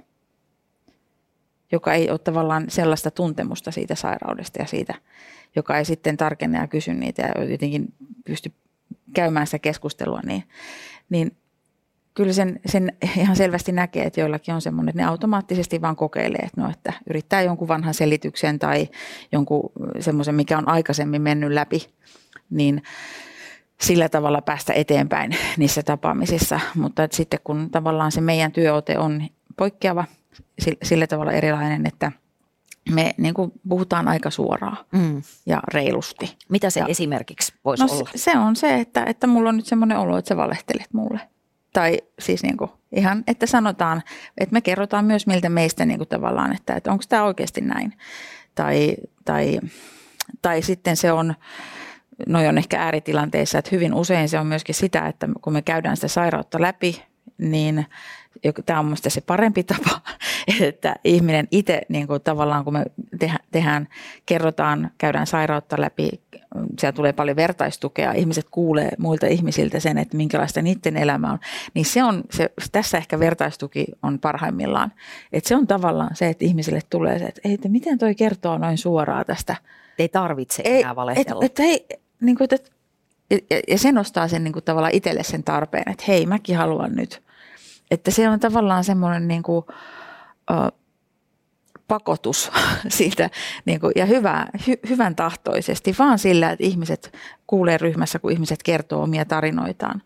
Joka ei ole tavallaan sellaista tuntemusta siitä sairaudesta ja siitä, joka ei sitten tarkenne ja kysy niitä ja jotenkin pysty käymään sitä keskustelua, niin, niin kyllä sen, sen ihan selvästi näkee, että joillakin on semmoinen, että ne automaattisesti vaan kokeilee, että, no, että yrittää jonkun vanhan selityksen tai jonkun semmoisen, mikä on aikaisemmin mennyt läpi, niin sillä tavalla päästä eteenpäin niissä tapaamisissa. Mutta että sitten kun tavallaan se meidän työote on poikkeava, sillä tavalla erilainen, että me niin kuin puhutaan aika suoraan mm. ja reilusti. Mitä se ja, esimerkiksi voisi no, olla? Se on se, että, että mulla on nyt semmoinen olo, että sä valehtelet mulle. Tai siis niin kuin ihan, että sanotaan, että me kerrotaan myös miltä meistä niin kuin tavallaan, että, että onko tämä oikeasti näin. Tai, tai, tai sitten se on, no on ehkä ääritilanteissa, että hyvin usein se on myöskin sitä, että kun me käydään sitä sairautta läpi, niin tämä on minusta se parempi tapa, että ihminen itse niin kuin tavallaan kun me tehdään, kerrotaan, käydään sairautta läpi, siellä tulee paljon vertaistukea, ihmiset kuulee muilta ihmisiltä sen, että minkälaista niiden elämä on, niin se on, se, tässä ehkä vertaistuki on parhaimmillaan. Että se on tavallaan se, että ihmisille tulee se, että, ei, että miten toi kertoo noin suoraan tästä. Ei tarvitse ei, enää valehdella. Et, et, ei, niin kuin, että, ja, ja se nostaa sen niin kuin tavallaan itselle sen tarpeen, että hei mäkin haluan nyt. Että se on tavallaan semmoinen niin kuin, uh, pakotus siitä niin kuin, ja hyvä, hy, hyvän tahtoisesti, vaan sillä, että ihmiset kuulee ryhmässä, kun ihmiset kertoo omia tarinoitaan.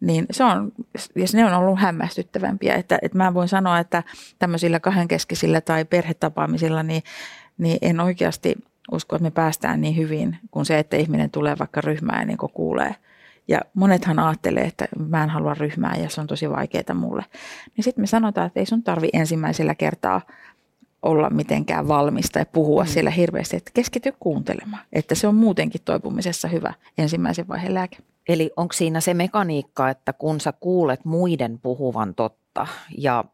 Niin se on, ja ne on ollut hämmästyttävämpiä. Että, että mä voin sanoa, että tämmöisillä kahdenkeskisillä tai perhetapaamisilla, niin, niin en oikeasti usko, että me päästään niin hyvin kuin se, että ihminen tulee vaikka ryhmään ja niin kuulee. Ja monethan ajattelee, että mä en halua ryhmää ja se on tosi vaikeaa mulle. Niin sitten me sanotaan, että ei sun tarvi ensimmäisellä kertaa olla mitenkään valmista ja puhua mm. siellä hirveästi, että keskity kuuntelemaan. Että se on muutenkin toipumisessa hyvä ensimmäisen vaiheen lääke. Eli onko siinä se mekaniikka, että kun sä kuulet muiden puhuvan totta ja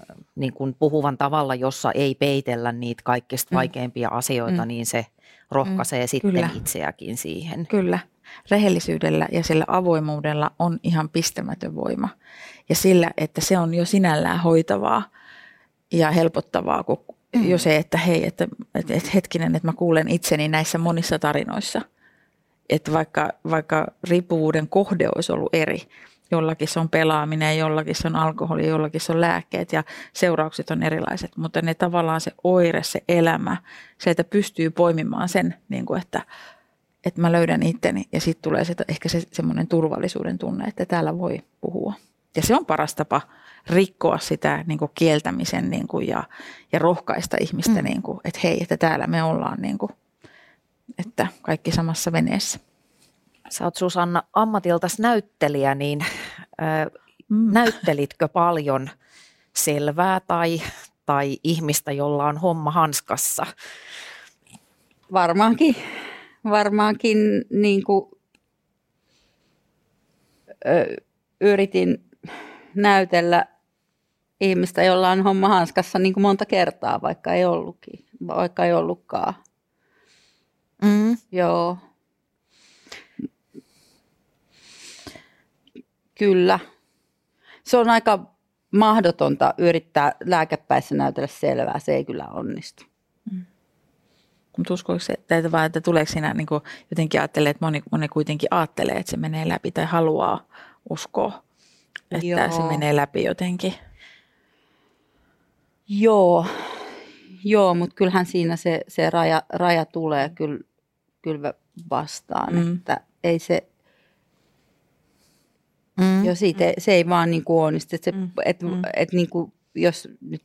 äh, niin kun puhuvan tavalla, jossa ei peitellä niitä kaikista mm. vaikeimpia asioita, mm. niin se rohkaisee mm. sitten Kyllä. itseäkin siihen. Kyllä. Rehellisyydellä ja sillä avoimuudella on ihan pistämätön voima. Ja sillä, että se on jo sinällään hoitavaa ja helpottavaa, kun mm. jo se, että hei, että, että, että hetkinen, että mä kuulen itseni näissä monissa tarinoissa. Että vaikka, vaikka riippuvuuden kohde olisi ollut eri, jollakin se on pelaaminen, jollakin se on alkoholi, jollakin se on lääkkeet ja seuraukset on erilaiset, mutta ne tavallaan se oire, se elämä, se, että pystyy poimimaan sen, niin kuin että, että mä löydän itteni ja sitten tulee se, ehkä se semmoinen turvallisuuden tunne, että täällä voi puhua. Ja se on paras tapa rikkoa sitä niin kuin kieltämisen niin kuin ja, ja rohkaista ihmistä, mm. niin kuin, että hei, että täällä me ollaan, niin kuin, että kaikki samassa veneessä. Sä oot Susanna ammatiltas näyttelijä, niin äh, mm. näyttelitkö paljon selvää tai, tai ihmistä, jolla on homma hanskassa? Varmaankin, varmaankin niin kuin, ö, yritin näytellä ihmistä, jolla on homma hanskassa niin kuin monta kertaa, vaikka ei ollutkin, vaikka ei ollutkaan. Mm. Joo. Kyllä. Se on aika mahdotonta yrittää lääkepäissä näytellä selvää. Se ei kyllä onnistu. Mutta uskoiko se, että, vai, että tuleeko siinä niin kuin jotenkin ajattelee, että moni, moni kuitenkin ajattelee, että se menee läpi tai haluaa uskoa, että Joo. se menee läpi jotenkin? Joo, Joo mutta kyllähän siinä se, se raja, raja tulee kyllä, kyllä vastaan, mm. että ei se, mm. jos siitä, mm. se ei vaan niin kuin onnistu, että, se, mm. et, mm. et niin kuin, jos nyt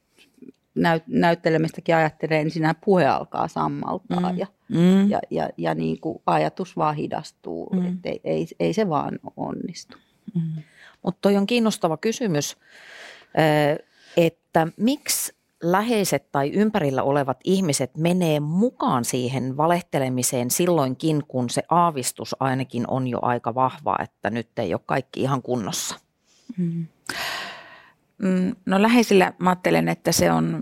näyt, näyttelemistäkin ajattelee, niin siinä puhe alkaa sammaltaa mm. ja, mm. ja, ja, ja niin kuin ajatus vaan hidastuu, mm. että ei, ei, ei se vaan onnistu. Mm. Mutta toi on kiinnostava kysymys että miksi läheiset tai ympärillä olevat ihmiset menee mukaan siihen valehtelemiseen silloinkin, kun se aavistus ainakin on jo aika vahva, että nyt ei ole kaikki ihan kunnossa? Mm. Mm no läheisillä mä ajattelen, että se on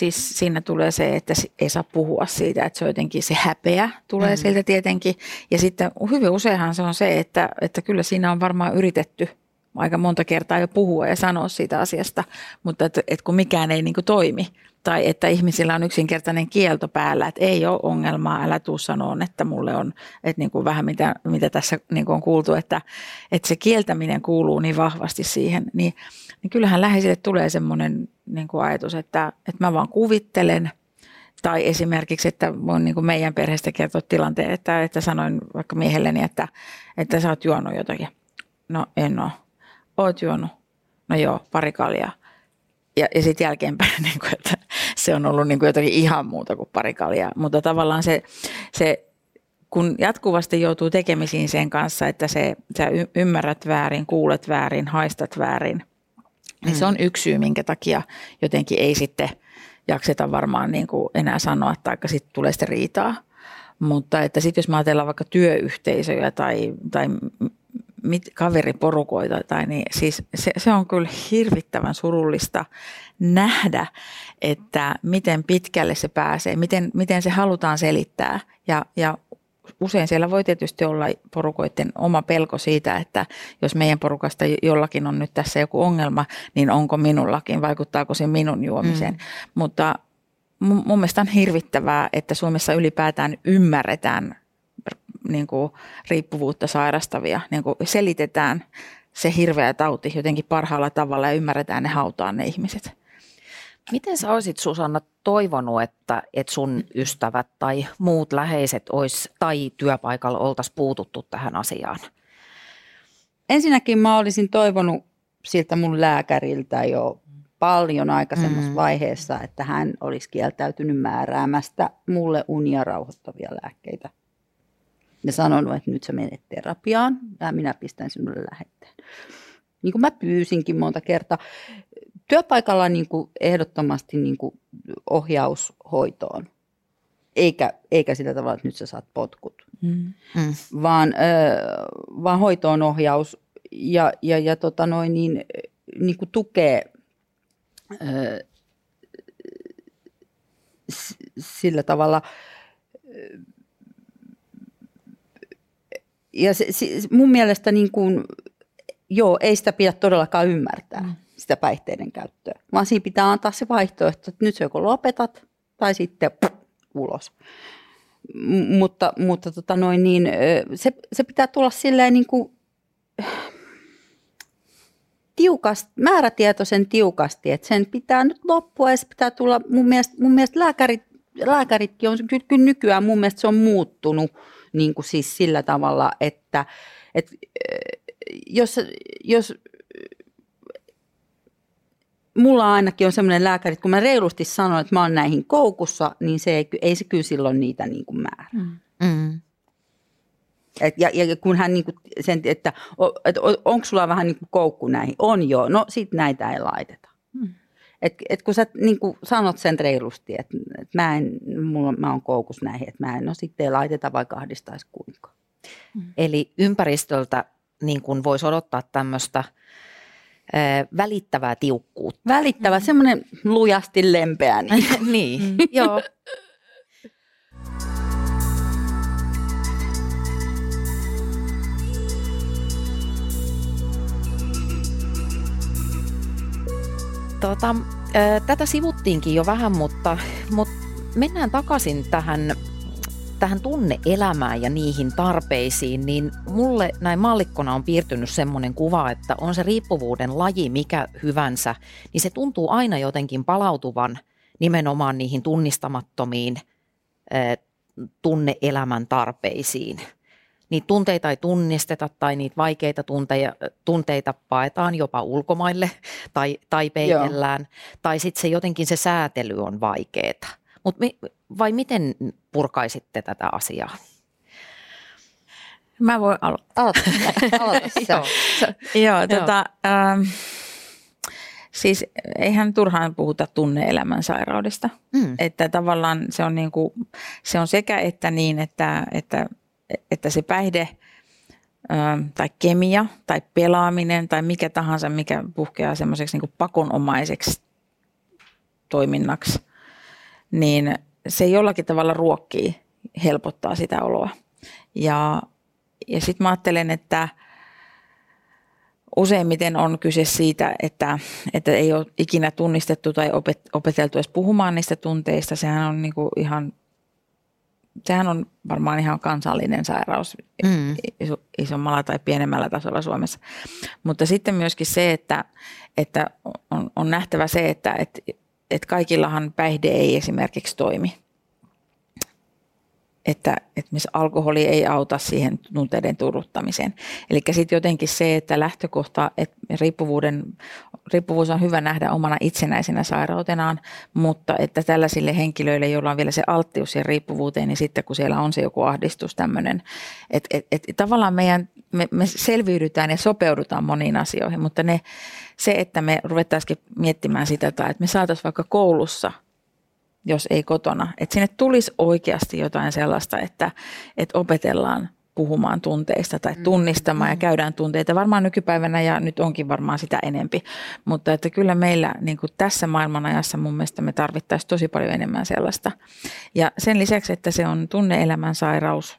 siis siinä tulee se, että ei saa puhua siitä, että se on jotenkin se häpeä tulee mm. sieltä tietenkin. Ja sitten hyvin useinhan se on se, että, että kyllä siinä on varmaan yritetty aika monta kertaa jo puhua ja sanoa siitä asiasta, mutta että, että kun mikään ei niin kuin toimi tai että ihmisillä on yksinkertainen kielto päällä, että ei ole ongelmaa, älä tuu sanoon, että mulle on, että niin kuin vähän mitä, mitä tässä niin kuin on kuultu, että, että se kieltäminen kuuluu niin vahvasti siihen, niin, niin kyllähän läheisille tulee semmoinen niin kuin ajatus, että, että mä vaan kuvittelen, tai esimerkiksi, että voin niin meidän perheestä kertoa tilanteen, että, että sanoin vaikka miehelleni, että, että sä oot juonut jotakin. No en ole. Oot juonut. No joo, pari kaljaa. Ja, ja sitten jälkeenpäin, niin kuin, että se on ollut niin kuin jotakin ihan muuta kuin pari kaljaa. Mutta tavallaan se, se, kun jatkuvasti joutuu tekemisiin sen kanssa, että se, sä ymmärrät väärin, kuulet väärin, haistat väärin, niin se on mm. yksi syy, minkä takia jotenkin ei sitten jakseta varmaan niin kuin enää sanoa, tai sitten tulee sitten riitaa. Mutta että sitten jos me ajatellaan vaikka työyhteisöjä tai, tai mit, kaveriporukoita, tai niin siis se, se on kyllä hirvittävän surullista nähdä, että miten pitkälle se pääsee, miten, miten se halutaan selittää ja, ja usein siellä voi tietysti olla porukoiden oma pelko siitä, että jos meidän porukasta jollakin on nyt tässä joku ongelma, niin onko minullakin, vaikuttaako se minun juomiseen. Mm. Mutta mun, mun mielestä on hirvittävää, että Suomessa ylipäätään ymmärretään niin kuin riippuvuutta sairastavia, niin kuin selitetään se hirveä tauti jotenkin parhaalla tavalla ja ymmärretään ne hautaan ne ihmiset. Miten sä olisit Susanna toivonut, että, että sun ystävät tai muut läheiset ois, tai työpaikalla oltaisiin puututtu tähän asiaan? Ensinnäkin mä olisin toivonut siltä mun lääkäriltä jo paljon aikaisemmassa mm. vaiheessa, että hän olisi kieltäytynyt määräämästä mulle unia rauhoittavia lääkkeitä. Ja sanonut, että nyt sä menet terapiaan ja minä pistän sinulle lähetteen. Niin kuin mä pyysinkin monta kertaa työpaikalla niin kuin ehdottomasti niin kuin ohjaus hoitoon, eikä, eikä sillä tavalla, että nyt sä saat potkut, mm. mm. vaan, ö, vaan hoitoon ohjaus ja, ja, ja tota noin, niin, niin kuin tukee ö, sillä tavalla, ja se, se, mun mielestä niin kuin, joo, ei sitä pidä todellakaan ymmärtää. Mm sitä päihteiden käyttöä, vaan siinä pitää antaa se vaihtoehto, että nyt se joko lopetat tai sitten pff, ulos. M- mutta mutta tota noin, niin, se, se pitää tulla silleen niin kuin, tiukasti, määrätietoisen tiukasti, että sen pitää nyt loppua ja se pitää tulla, mun mielestä, mun mielestä lääkärit, lääkäritkin on kyllä, kyllä nykyään, mun mielestä se on muuttunut niin kuin siis sillä tavalla, että, että jos, jos mulla ainakin on semmoinen lääkäri, että kun mä reilusti sanon, että mä oon näihin koukussa, niin se ei, ei se kyllä silloin niitä niin kuin määrä. Mm. mm. Et, ja, ja kun hän niin kuin sen, että et, onko sulla vähän niin kuin koukku näihin? On joo, no sit näitä ei laiteta. Mm. Et, et kun sä niin kuin sanot sen reilusti, että et mä, en, mulla, mä oon koukus näihin, että mä en, no sitten ei laiteta vaikka ahdistaisi kuinka. Mm. Eli ympäristöltä niin kuin voisi odottaa tämmöistä – välittävää tiukkuutta. Välittävä, mm. semmoinen lujasti lempeä. Niin, niin mm. joo. Tota, tätä sivuttiinkin jo vähän, mutta, mutta mennään takaisin tähän tähän tunneelämään ja niihin tarpeisiin, niin mulle näin mallikkona on piirtynyt semmoinen kuva, että on se riippuvuuden laji mikä hyvänsä, niin se tuntuu aina jotenkin palautuvan nimenomaan niihin tunnistamattomiin tunneelämän tarpeisiin. Niitä tunteita ei tunnisteta tai niitä vaikeita tunteja, tunteita paetaan jopa ulkomaille tai, tai peitellään. Joo. Tai sitten se jotenkin se säätely on vaikeaa. Mutta vai miten purkaisitte tätä asiaa? Mä voin alo- aloittaa. Aloita Joo, Joo, tota, ähm, siis eihän turhaan puhuta tunneelämän sairaudesta. Mm. Että tavallaan se on, niinku, se on sekä että niin, että, että, että se päihde tai kemia tai pelaaminen tai mikä tahansa, mikä puhkeaa semmoiseksi niinku pakonomaiseksi toiminnaksi – niin se jollakin tavalla ruokkii, helpottaa sitä oloa. Ja, ja sitten mä ajattelen, että useimmiten on kyse siitä, että, että ei ole ikinä tunnistettu tai opet, opeteltu edes puhumaan niistä tunteista. Sehän on niin kuin ihan sehän on varmaan ihan kansallinen sairaus mm. isommalla tai pienemmällä tasolla Suomessa. Mutta sitten myöskin se, että, että on, on nähtävä se, että että että kaikillahan päihde ei esimerkiksi toimi että, että alkoholi ei auta siihen tunteiden turruttamiseen. Eli sitten jotenkin se, että lähtökohta, että riippuvuuden, riippuvuus on hyvä nähdä omana itsenäisenä sairautenaan, mutta että tällaisille henkilöille, joilla on vielä se alttius siihen riippuvuuteen, niin sitten kun siellä on se joku ahdistus tämmöinen, että et, et, tavallaan meidän, me, me selviydytään ja sopeudutaan moniin asioihin, mutta ne, se, että me ruvettaisiin miettimään sitä, tai että me saataisiin vaikka koulussa – jos ei kotona. Että sinne tulisi oikeasti jotain sellaista, että, että opetellaan puhumaan tunteista tai mm. tunnistamaan ja mm. käydään tunteita. Varmaan nykypäivänä ja nyt onkin varmaan sitä enempi. Mutta että kyllä meillä niin kuin tässä maailmanajassa mun mielestä me tarvittaisiin tosi paljon enemmän sellaista. Ja sen lisäksi, että se on tunneelämän sairaus,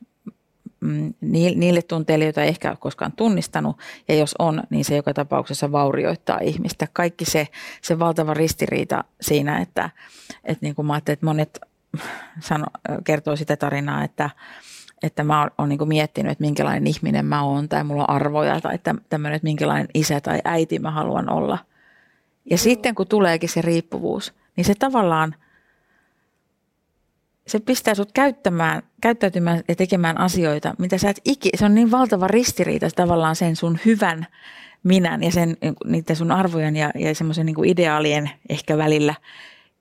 niille tunteille, joita ei ehkä ole koskaan tunnistanut, ja jos on, niin se joka tapauksessa vaurioittaa ihmistä. Kaikki se, se valtava ristiriita siinä, että, että niin kuin mä että monet sano, kertoo sitä tarinaa, että, että mä oon niin miettinyt, että minkälainen ihminen mä oon, tai mulla on arvoja, tai tämmöinen, että minkälainen isä tai äiti mä haluan olla. Ja sitten kun tuleekin se riippuvuus, niin se tavallaan – se pistää sut käyttämään, käyttäytymään ja tekemään asioita, mitä sä et iki, se on niin valtava ristiriita tavallaan sen sun hyvän minän ja sen, niiden sun arvojen ja, ja semmoisen niin ideaalien ehkä välillä.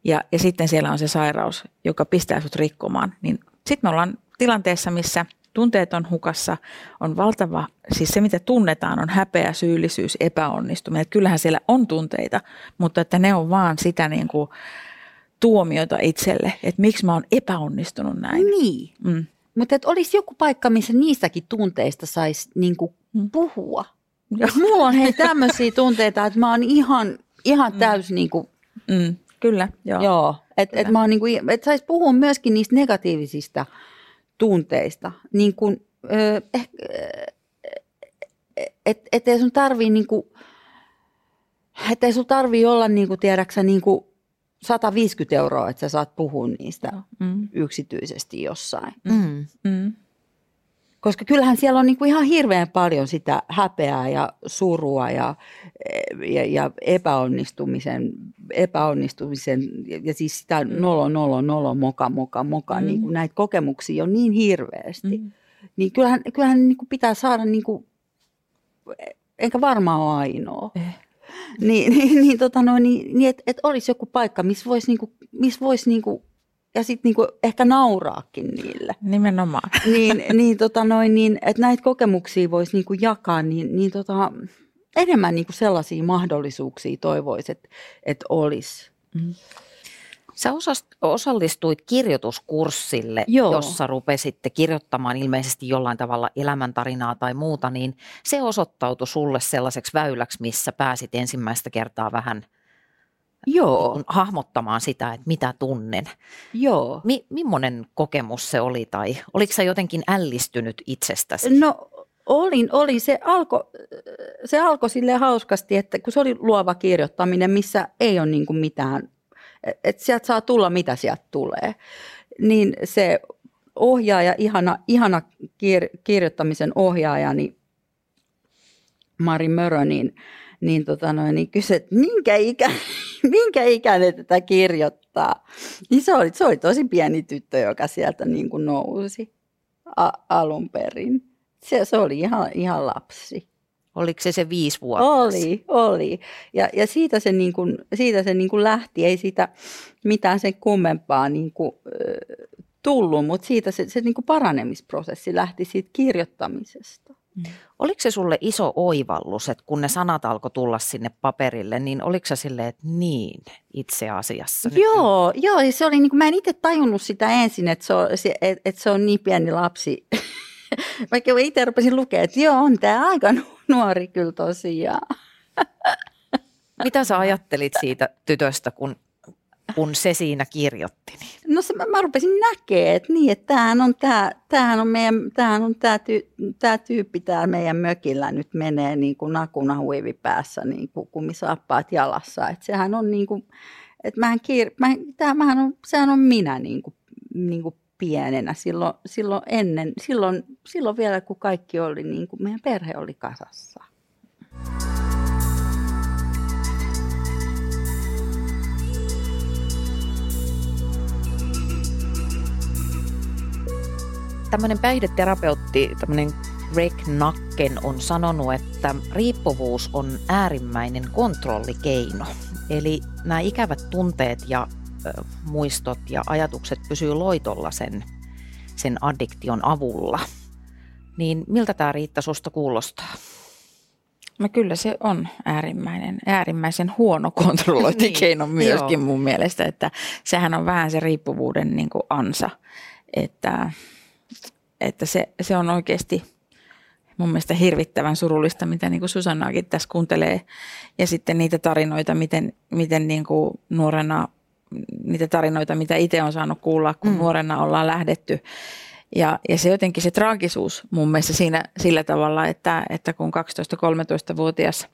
Ja, ja sitten siellä on se sairaus, joka pistää sut rikkomaan. Niin sitten me ollaan tilanteessa, missä tunteet on hukassa, on valtava, siis se mitä tunnetaan on häpeä, syyllisyys, epäonnistuminen. Että kyllähän siellä on tunteita, mutta että ne on vaan sitä niin kuin, tuomiota itselle, että miksi mä oon epäonnistunut näin. Niin, mm. mutta että olisi joku paikka, missä niistäkin tunteista saisi niinku mm. puhua. Jos mulla on hei tämmöisiä tunteita, että mä oon ihan, ihan mm. täys mm. niinku, mm. Kyllä, joo. joo että et mä oon niinku, et saisi puhua myöskin niistä negatiivisista tunteista. Niin kuin, ö, ehkä, et, et ei sun tarvii niinku, että ei sun tarvii olla niinku, tiedäksä, niinku, 150 euroa, että sä saat puhua niistä mm. yksityisesti jossain. Mm. Mm. Koska kyllähän siellä on niinku ihan hirveän paljon sitä häpeää ja surua ja, ja, ja epäonnistumisen, epäonnistumisen ja siis sitä mm. nolo, nolo, nolo, moka, moka, moka, mm. niin kuin näitä kokemuksia on niin hirveästi. Mm. Niin kyllähän, kyllähän niinku pitää saada, niinku, enkä varmaan ole ainoa. Eh niin, niin, niin, tota noin, niin, niin että et olisi joku paikka, missä voisi niinku, miss vois niinku, ja sitten niinku ehkä nauraakin niille. Nimenomaan. Niin, niin, tota noin, niin että näitä kokemuksia voisi niinku jakaa, niin, niin tota, enemmän niinku sellaisia mahdollisuuksia toivoisi, että et olisi. Mm. Sä osallistuit kirjoituskurssille, Joo. jossa rupesitte kirjoittamaan ilmeisesti jollain tavalla elämäntarinaa tai muuta, niin se osoittautui sulle sellaiseksi väyläksi, missä pääsit ensimmäistä kertaa vähän Joo. Niin hahmottamaan sitä, että mitä tunnen. Joo. Mi- millainen kokemus se oli tai oliko sä jotenkin ällistynyt itsestäsi? No olin, oli. Se alkoi se alko silleen hauskasti, että kun se oli luova kirjoittaminen, missä ei ole niin mitään että sieltä saa tulla mitä sieltä tulee. Niin se ohjaaja, ihana, ihana kir- kirjoittamisen ohjaaja, niin Mari Mörö, niin, niin, tota noin, niin kysyi, että minkä, ikä, minkä ikäinen tätä kirjoittaa. Niin se oli, se oli tosi pieni tyttö, joka sieltä niin kuin nousi a, alun perin. Se, se oli ihan, ihan lapsi. Oliko se se viisi vuotta? Oli, oli. Ja, ja siitä se, niin kuin, siitä se niin kuin lähti, ei siitä mitään sen kummempaa niin kuin, tullut, mutta siitä se, se niin kuin paranemisprosessi lähti siitä kirjoittamisesta. Mm. Oliko se sulle iso oivallus, että kun ne sanat alkoi tulla sinne paperille, niin oliko se silleen, että niin itse asiassa? Joo, nyt... joo se oli, niin kuin, mä en itse tajunnut sitä ensin, että se on, että, että se on niin pieni lapsi, vaikka itse rupesin lukea, että joo, on tämä aika nuori kyllä tosiaan. Mitä sä ajattelit siitä tytöstä, kun kun se siinä kirjoitti? Niin? No se, mä, mä rupesin näkemään, että niin, että tämähän on tämä, tämähän on meidän, tämähän on tämä, tyy, tämä tyyppi täällä meidän mökillä nyt menee niin kuin nakuna huivi päässä, niin kuin kumisaappaat jalassa. Että sehän on niin kuin, että mähän, kiir, mä, tämähän on, sehän on minä niin kuin, niin kuin pienenä silloin, silloin ennen, silloin, silloin vielä kun kaikki oli niin kuin meidän perhe oli kasassa. Tämmöinen päihdeterapeutti, tämmöinen Greg Nacken on sanonut, että riippuvuus on äärimmäinen kontrollikeino. Eli nämä ikävät tunteet ja muistot ja ajatukset pysyy loitolla sen, sen addiktion avulla. Niin miltä tämä Riitta susta kuulostaa? No kyllä se on äärimmäinen, äärimmäisen huono kontrollointikeino niin, myöskin joo. mun mielestä, että sehän on vähän se riippuvuuden niin kuin ansa, että, että se, se on oikeasti mun mielestä hirvittävän surullista, mitä niin kuin Susannaakin tässä kuuntelee ja sitten niitä tarinoita, miten, miten niin kuin nuorena, niitä tarinoita, mitä itse on saanut kuulla, kun mm. nuorena ollaan lähdetty ja, ja se jotenkin se traagisuus mun mielestä siinä sillä tavalla, että, että kun 12-13-vuotias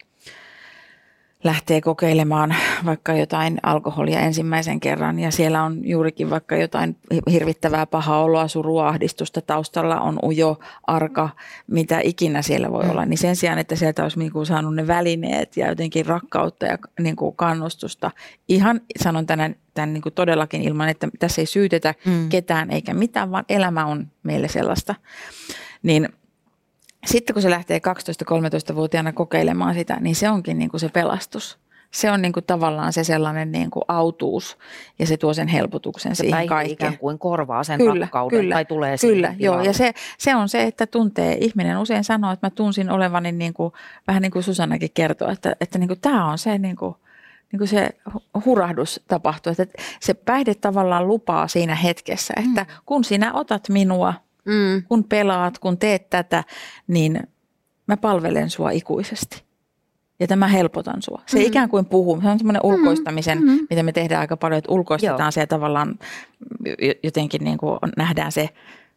lähtee kokeilemaan vaikka jotain alkoholia ensimmäisen kerran ja siellä on juurikin vaikka jotain hirvittävää pahaa oloa, surua, ahdistusta taustalla on ujo, arka, mitä ikinä siellä voi mm. olla, niin sen sijaan, että sieltä olisi niin kuin saanut ne välineet ja jotenkin rakkautta ja niin kuin kannustusta, ihan sanon tänään tämän niin kuin todellakin ilman, että tässä ei syytetä mm. ketään eikä mitään, vaan elämä on meille sellaista, niin – sitten kun se lähtee 12-13-vuotiaana kokeilemaan sitä, niin se onkin niin kuin se pelastus. Se on niin kuin tavallaan se sellainen niin kuin autuus ja se tuo sen helpotuksen se siihen kaikkeen. ikään kuin korvaa sen kyllä, rakkauden kyllä, tai tulee Kyllä, joo. Ja se, se on se, että tuntee, ihminen usein sanoo, että mä tunsin olevani niin kuin, vähän niin kuin Susannakin kertoo, että, että niin kuin tämä on se niin kuin, niin kuin se hurahdus tapahtuu. Että se päihde tavallaan lupaa siinä hetkessä, että mm. kun sinä otat minua – Mm. Kun pelaat, kun teet tätä, niin mä palvelen sua ikuisesti. Ja tämä helpotan sua. Se mm. ikään kuin puhuu. Se on semmoinen mm-hmm. ulkoistamisen, mm. mitä me tehdään aika paljon, että ulkoistetaan Joo. se tavallaan jotenkin niin kuin nähdään se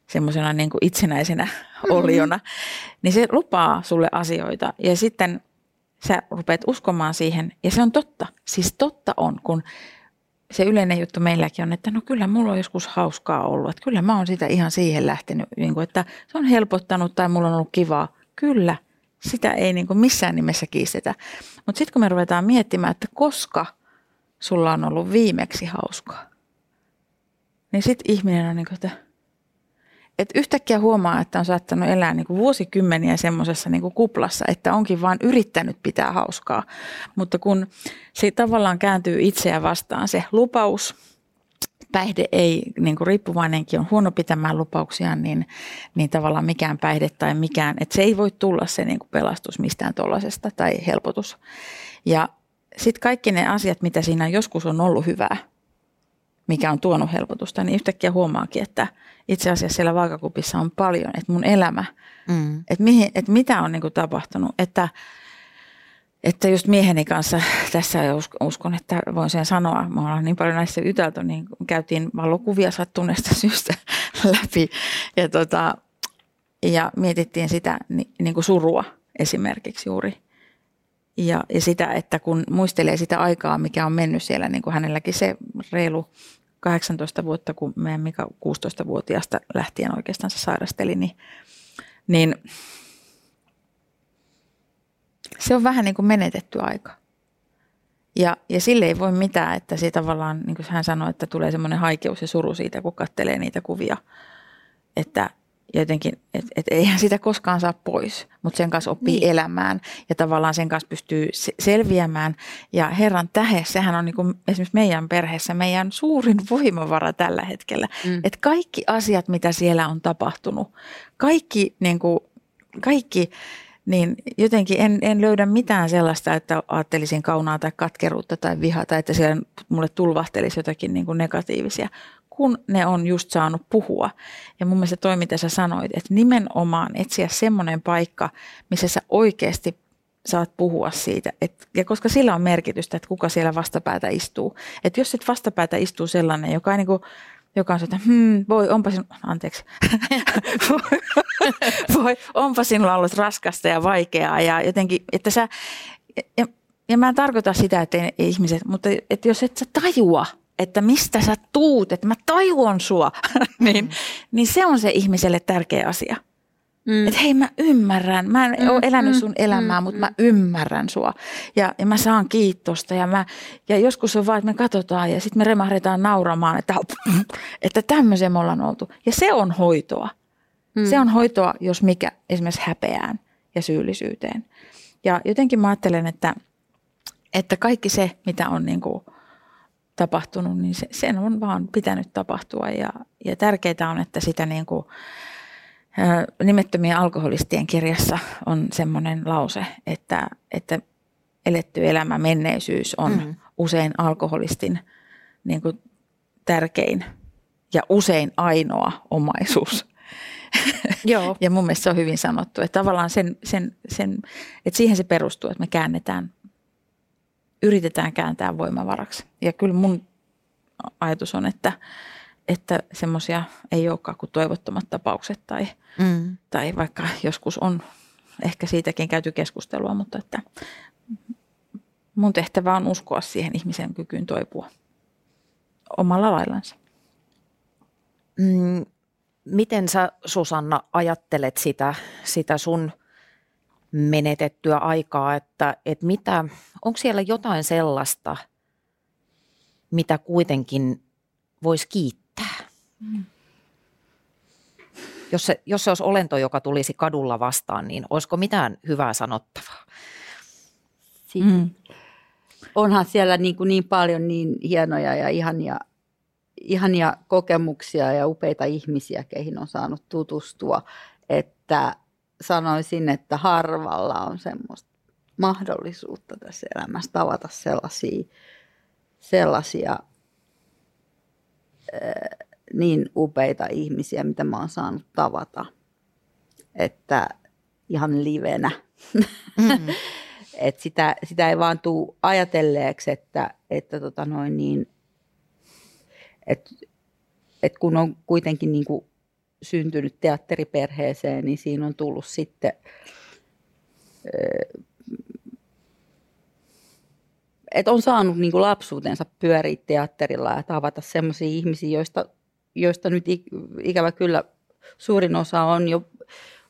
semmoisena niin kuin itsenäisenä mm. oliona. Niin se lupaa sulle asioita ja sitten sä rupeat uskomaan siihen ja se on totta. Siis totta on, kun se yleinen juttu meilläkin on, että no kyllä mulla on joskus hauskaa ollut. Että kyllä mä oon sitä ihan siihen lähtenyt, niin kuin, että se on helpottanut tai mulla on ollut kivaa. Kyllä, sitä ei niin kuin missään nimessä kiistetä. Mutta sitten kun me ruvetaan miettimään, että koska sulla on ollut viimeksi hauskaa, niin sitten ihminen on niin kuin, että että yhtäkkiä huomaa, että on saattanut elää niin kuin vuosikymmeniä semmoisessa niin kuplassa, että onkin vain yrittänyt pitää hauskaa. Mutta kun se tavallaan kääntyy itseä vastaan se lupaus, päihde ei, niin kuin riippuvainenkin on huono pitämään lupauksia, niin, niin tavallaan mikään päihde tai mikään, että se ei voi tulla se niin kuin pelastus mistään tuollaisesta tai helpotus. Ja sitten kaikki ne asiat, mitä siinä joskus on ollut hyvää, mikä on tuonut helpotusta, niin yhtäkkiä huomaakin, että itse asiassa siellä vaakakupissa on paljon, että mun elämä, mm. että, mihin, että mitä on niin kuin tapahtunut, että, että just mieheni kanssa tässä uskon, että voin sen sanoa, mä olen niin paljon näistä ytelty, niin käytiin valokuvia sattuneesta syystä läpi ja, tota, ja mietittiin sitä niin kuin surua esimerkiksi juuri. Ja, ja sitä, että kun muistelee sitä aikaa, mikä on mennyt siellä, niin kuin hänelläkin se reilu 18 vuotta, kun meidän Mika 16-vuotiaasta lähtien oikeastaan se sairasteli, niin, niin se on vähän niin kuin menetetty aika. Ja, ja sille ei voi mitään, että se tavallaan, niin kuin hän sanoi, että tulee semmoinen haikeus ja suru siitä, kun katselee niitä kuvia. Että, jotenkin, että et eihän sitä koskaan saa pois, mutta sen kanssa oppii niin. elämään ja tavallaan sen kanssa pystyy selviämään. Ja Herran tähe, sehän on niin kuin esimerkiksi meidän perheessä meidän suurin voimavara tällä hetkellä. Mm. Että kaikki asiat, mitä siellä on tapahtunut, kaikki, niin kuin, kaikki niin jotenkin en, en löydä mitään sellaista, että ajattelisin kaunaa tai katkeruutta tai vihata, että siellä mulle tulvahtelisi jotakin niin kuin negatiivisia kun ne on just saanut puhua. Ja mun mielestä toi, mitä sä sanoit, että nimenomaan etsiä semmoinen paikka, missä sä oikeasti saat puhua siitä. Et, ja koska sillä on merkitystä, että kuka siellä vastapäätä istuu. Että jos sit vastapäätä istuu sellainen, joka, niin kuin, joka on se, että hmm, voi, onpa sinun, anteeksi, voi, onpa sinulla ollut raskasta ja vaikeaa ja jotenkin, että sä, ja, ja mä en tarkoita sitä, että ei, ihmiset, mutta että jos et sä tajua, että mistä sä tuut, että mä tajuan sua, niin, mm. niin se on se ihmiselle tärkeä asia. Mm. Että hei mä ymmärrän, mä en mm, ole elänyt mm, sun elämää, mm, mutta mm. mä ymmärrän sua. Ja, ja mä saan kiitosta ja, mä, ja joskus on vaan, että me katsotaan ja sitten me remahdetaan nauramaan, että, että tämmöisen me ollaan oltu. Ja se on hoitoa. Mm. Se on hoitoa, jos mikä esimerkiksi häpeään ja syyllisyyteen. Ja jotenkin mä ajattelen, että, että kaikki se, mitä on niin kuin tapahtunut, niin se, sen on vaan pitänyt tapahtua. Ja, ja tärkeää on, että sitä niin kuin, nimettömien alkoholistien kirjassa on semmoinen lause, että, että eletty elämä, menneisyys on mm. usein alkoholistin niin kuin tärkein ja usein ainoa omaisuus. Joo. ja mun mielestä se on hyvin sanottu, että tavallaan sen, sen, sen, että siihen se perustuu, että me käännetään, yritetään kääntää voimavaraksi. Ja kyllä mun ajatus on, että, että semmoisia ei olekaan kuin toivottomat tapaukset tai, mm. tai vaikka joskus on ehkä siitäkin käyty keskustelua, mutta että mun tehtävä on uskoa siihen ihmisen kykyyn toipua omalla laillansa. Mm, miten sä Susanna ajattelet sitä, sitä sun menetettyä aikaa, että, että mitä, onko siellä jotain sellaista, mitä kuitenkin voisi kiittää? Mm. Jos se, jos se olisi olento, joka tulisi kadulla vastaan, niin olisiko mitään hyvää sanottavaa? Mm. Onhan siellä niin, kuin niin paljon niin hienoja ja ihania, ihania kokemuksia ja upeita ihmisiä, keihin on saanut tutustua, että sanoisin, että harvalla on semmoista mahdollisuutta tässä elämässä tavata sellaisia, sellaisia niin upeita ihmisiä, mitä mä oon saanut tavata. Että ihan livenä. Mm-hmm. Et sitä, sitä ei vaan tule ajatelleeksi, että, että tota noin niin, et, et kun on kuitenkin niin kuin syntynyt teatteriperheeseen, niin siinä on tullut sitten että on saanut niin kuin lapsuutensa pyöriä teatterilla ja tavata sellaisia ihmisiä, joista joista nyt ikävä kyllä suurin osa on jo,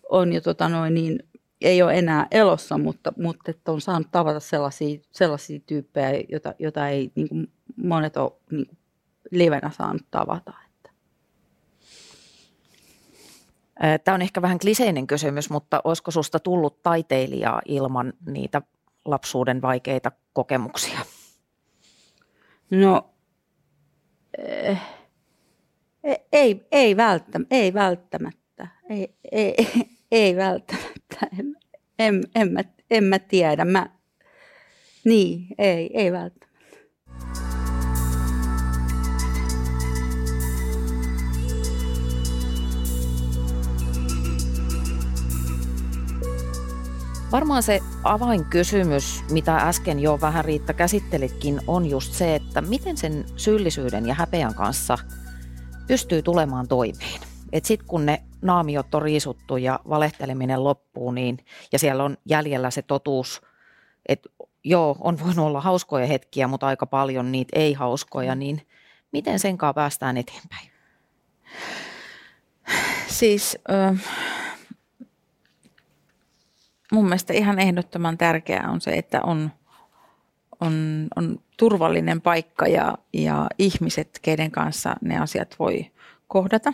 on jo tota noin, niin, ei ole enää elossa, mutta, mutta että on saanut tavata sellaisia, sellaisia tyyppejä, joita, joita ei niin kuin monet ole niin kuin livenä saanut tavata. Tämä on ehkä vähän kliseinen kysymys, mutta olisiko susta tullut taiteilijaa ilman niitä lapsuuden vaikeita kokemuksia? No, eh, ei, ei, välttämättä, ei välttämättä. Ei, ei, ei välttämättä. En, en, en, mä, en mä tiedä. Mä, niin, ei, ei välttämättä. Varmaan se avainkysymys, mitä äsken jo vähän Riitta käsittelitkin, on just se, että miten sen syyllisyyden ja häpeän kanssa – pystyy tulemaan toimeen. Et sitten kun ne naamiot on riisuttu ja valehteleminen loppuu, niin, ja siellä on jäljellä se totuus, että joo, on voinut olla hauskoja hetkiä, mutta aika paljon niitä ei hauskoja, niin miten sen kanssa päästään eteenpäin? Siis äh, mun mielestä ihan ehdottoman tärkeää on se, että on, on, on turvallinen paikka ja, ja ihmiset, keiden kanssa ne asiat voi kohdata.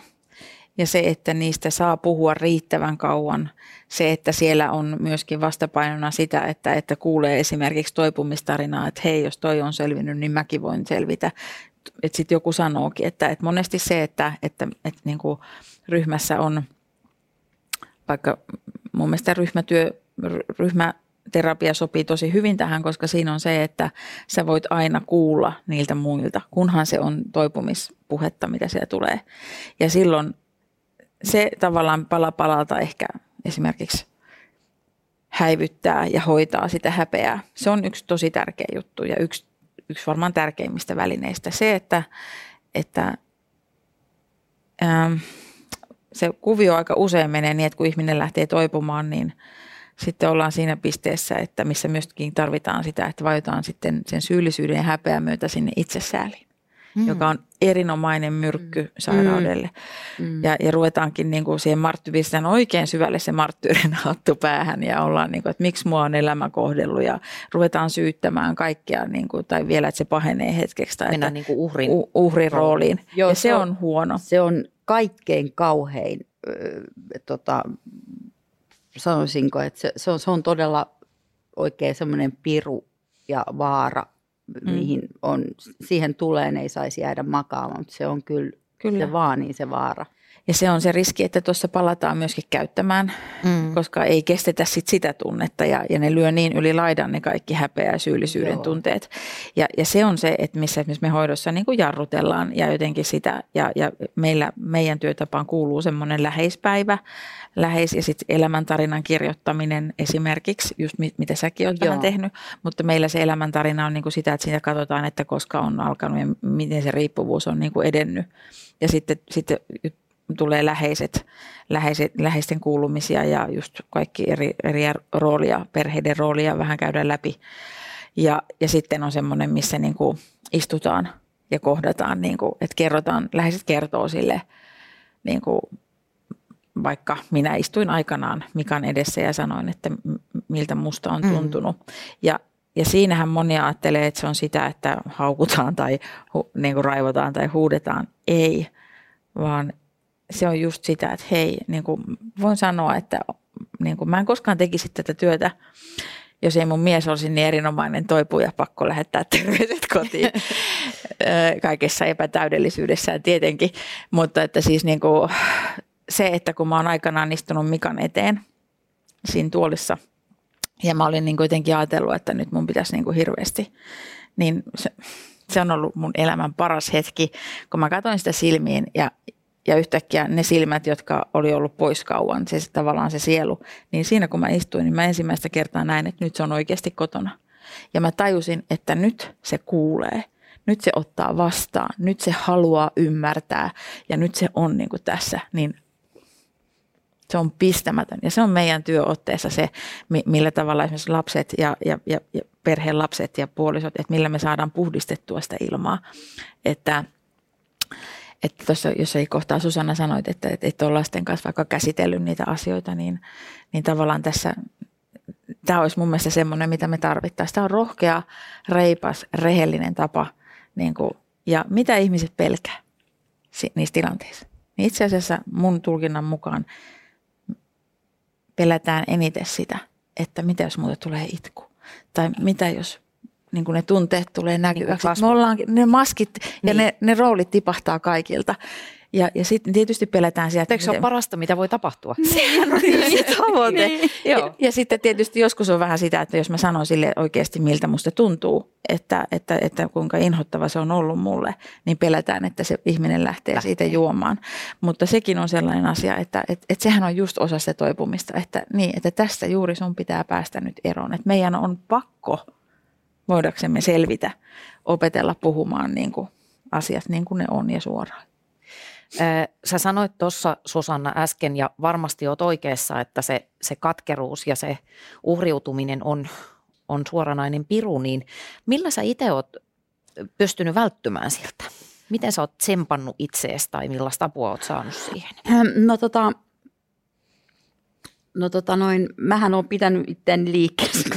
Ja se, että niistä saa puhua riittävän kauan. Se, että siellä on myöskin vastapainona sitä, että, että kuulee esimerkiksi toipumistarinaa, että hei, jos toi on selvinnyt, niin mäkin voin selvitä. Että sitten joku sanookin, että, että monesti se, että, että, että niin kuin ryhmässä on, vaikka mun mielestä ryhmätyö, ryhmä terapia sopii tosi hyvin tähän, koska siinä on se, että sä voit aina kuulla niiltä muilta, kunhan se on toipumispuhetta, mitä siellä tulee. Ja silloin se tavallaan pala palalta ehkä esimerkiksi häivyttää ja hoitaa sitä häpeää. Se on yksi tosi tärkeä juttu ja yksi, yksi varmaan tärkeimmistä välineistä. Se, että, että ähm, se kuvio aika usein menee niin, että kun ihminen lähtee toipumaan, niin sitten ollaan siinä pisteessä, että missä myöskin tarvitaan sitä, että vajotaan sitten sen syyllisyyden ja häpeän myötä sinne itsesääliin mm. joka on erinomainen myrkky mm. sairaudelle. Mm. Ja, ja ruvetaankin niin kuin siihen marttyvistään oikein syvälle se marttyyrin hattu päähän ja ollaan niin kuin, että miksi mua on elämä kohdellut ja ruvetaan syyttämään kaikkea niin kuin, tai vielä, että se pahenee hetkeksi. Tai Mennään niin kuin uhrin, u, uhrin rooliin. Joo, ja se on, on huono. Se on kaikkein kauhein, äh, tota, sanoisinko, että se, se, on, se on todella oikein semmoinen piru ja vaara mm. mihin on, siihen tulee, ei saisi jäädä makaamaan, mutta se on kyllä, kyllä. se vaanii se vaara. Ja se on se riski, että tuossa palataan myöskin käyttämään, mm. koska ei kestetä sit sitä tunnetta ja, ja ne lyö niin yli laidan ne kaikki häpeä ja syyllisyyden Joo. tunteet. Ja, ja se on se, että missä me hoidossa niin kuin jarrutellaan ja jotenkin sitä, ja, ja meillä, meidän työtapaan kuuluu semmoinen läheispäivä, läheis- ja sitten elämäntarinan kirjoittaminen esimerkiksi, just mit, mitä säkin olet vähän tehnyt, mutta meillä se elämäntarina on niin kuin sitä, että siinä katsotaan, että koska on alkanut ja miten se riippuvuus on niin kuin edennyt. Ja sitten, sitten tulee läheiset, läheiset, läheisten kuulumisia ja just kaikki eri, eri roolia, perheiden roolia vähän käydään läpi. Ja, ja sitten on semmoinen, missä niin kuin istutaan ja kohdataan, niin kuin, että kerrotaan, läheiset kertoo sille, niin kuin, vaikka minä istuin aikanaan Mikan edessä ja sanoin, että miltä musta on mm. tuntunut. Mm. Ja, ja siinähän moni ajattelee, että se on sitä, että haukutaan tai hu, niin kuin raivotaan tai huudetaan. Ei, vaan se on just sitä, että hei, niin kuin voin sanoa, että niin kuin mä en koskaan tekisi tätä työtä, jos ei mun mies olisi niin erinomainen toipuja, pakko lähettää terveiset kotiin kaikessa epätäydellisyydessään tietenkin. Mutta että siis niin kuin se, että kun mä oon aikanaan istunut Mikan eteen siinä tuolissa ja mä olin niin kuin jotenkin ajatellut, että nyt mun pitäisi niin kuin hirveästi, niin se, se on ollut mun elämän paras hetki, kun mä katsoin sitä silmiin ja ja yhtäkkiä ne silmät, jotka oli ollut pois kauan, se tavallaan se sielu, niin siinä kun mä istuin, niin mä ensimmäistä kertaa näin, että nyt se on oikeasti kotona. Ja mä tajusin, että nyt se kuulee, nyt se ottaa vastaan, nyt se haluaa ymmärtää ja nyt se on niin kuin tässä, niin se on pistämätön. Ja se on meidän työotteessa se, millä tavalla esimerkiksi lapset ja, ja, ja, ja perheen lapset ja puolisot, että millä me saadaan puhdistettua sitä ilmaa. Että että tuossa ei kohtaa Susanna sanoit, että et ole lasten kanssa vaikka käsitellyt niitä asioita, niin, niin tavallaan tässä tämä olisi mun mielestä semmoinen, mitä me tarvittaisiin. Tämä on rohkea, reipas, rehellinen tapa. Niin kuin, ja mitä ihmiset pelkää niissä tilanteissa? Niin itse asiassa mun tulkinnan mukaan pelätään eniten sitä, että mitä jos muuten tulee itku. Tai mitä jos niin kuin ne tunteet tulee näkyväksi. Niin me ollaan, ne maskit niin. ja ne, ne roolit tipahtaa kaikilta. Ja, ja sitten tietysti pelätään sieltä. Eikö se ole parasta, mitä voi tapahtua? Sehän on niin se tavoite. niin, ja, ja sitten tietysti joskus on vähän sitä, että jos mä sanon sille oikeasti, miltä musta tuntuu, että, että, että kuinka inhottava se on ollut mulle, niin pelätään, että se ihminen lähtee, lähtee. siitä juomaan. Mutta sekin on sellainen asia, että, että, että sehän on just osa se toipumista, että, niin, että tästä juuri sun pitää päästä nyt eroon. Että meidän on pakko voidaksemme selvitä, opetella puhumaan niin kuin asiat niin kuin ne on ja suoraan. Sä sanoit tuossa Susanna äsken ja varmasti olet oikeassa, että se, se katkeruus ja se uhriutuminen on, on suoranainen piru, niin millä sä itse oot pystynyt välttymään siltä? Miten sä oot tsempannut itseesi tai millaista apua oot saanut siihen? No tota, no tota noin, mähän oon pitänyt itseäni liikkeessä,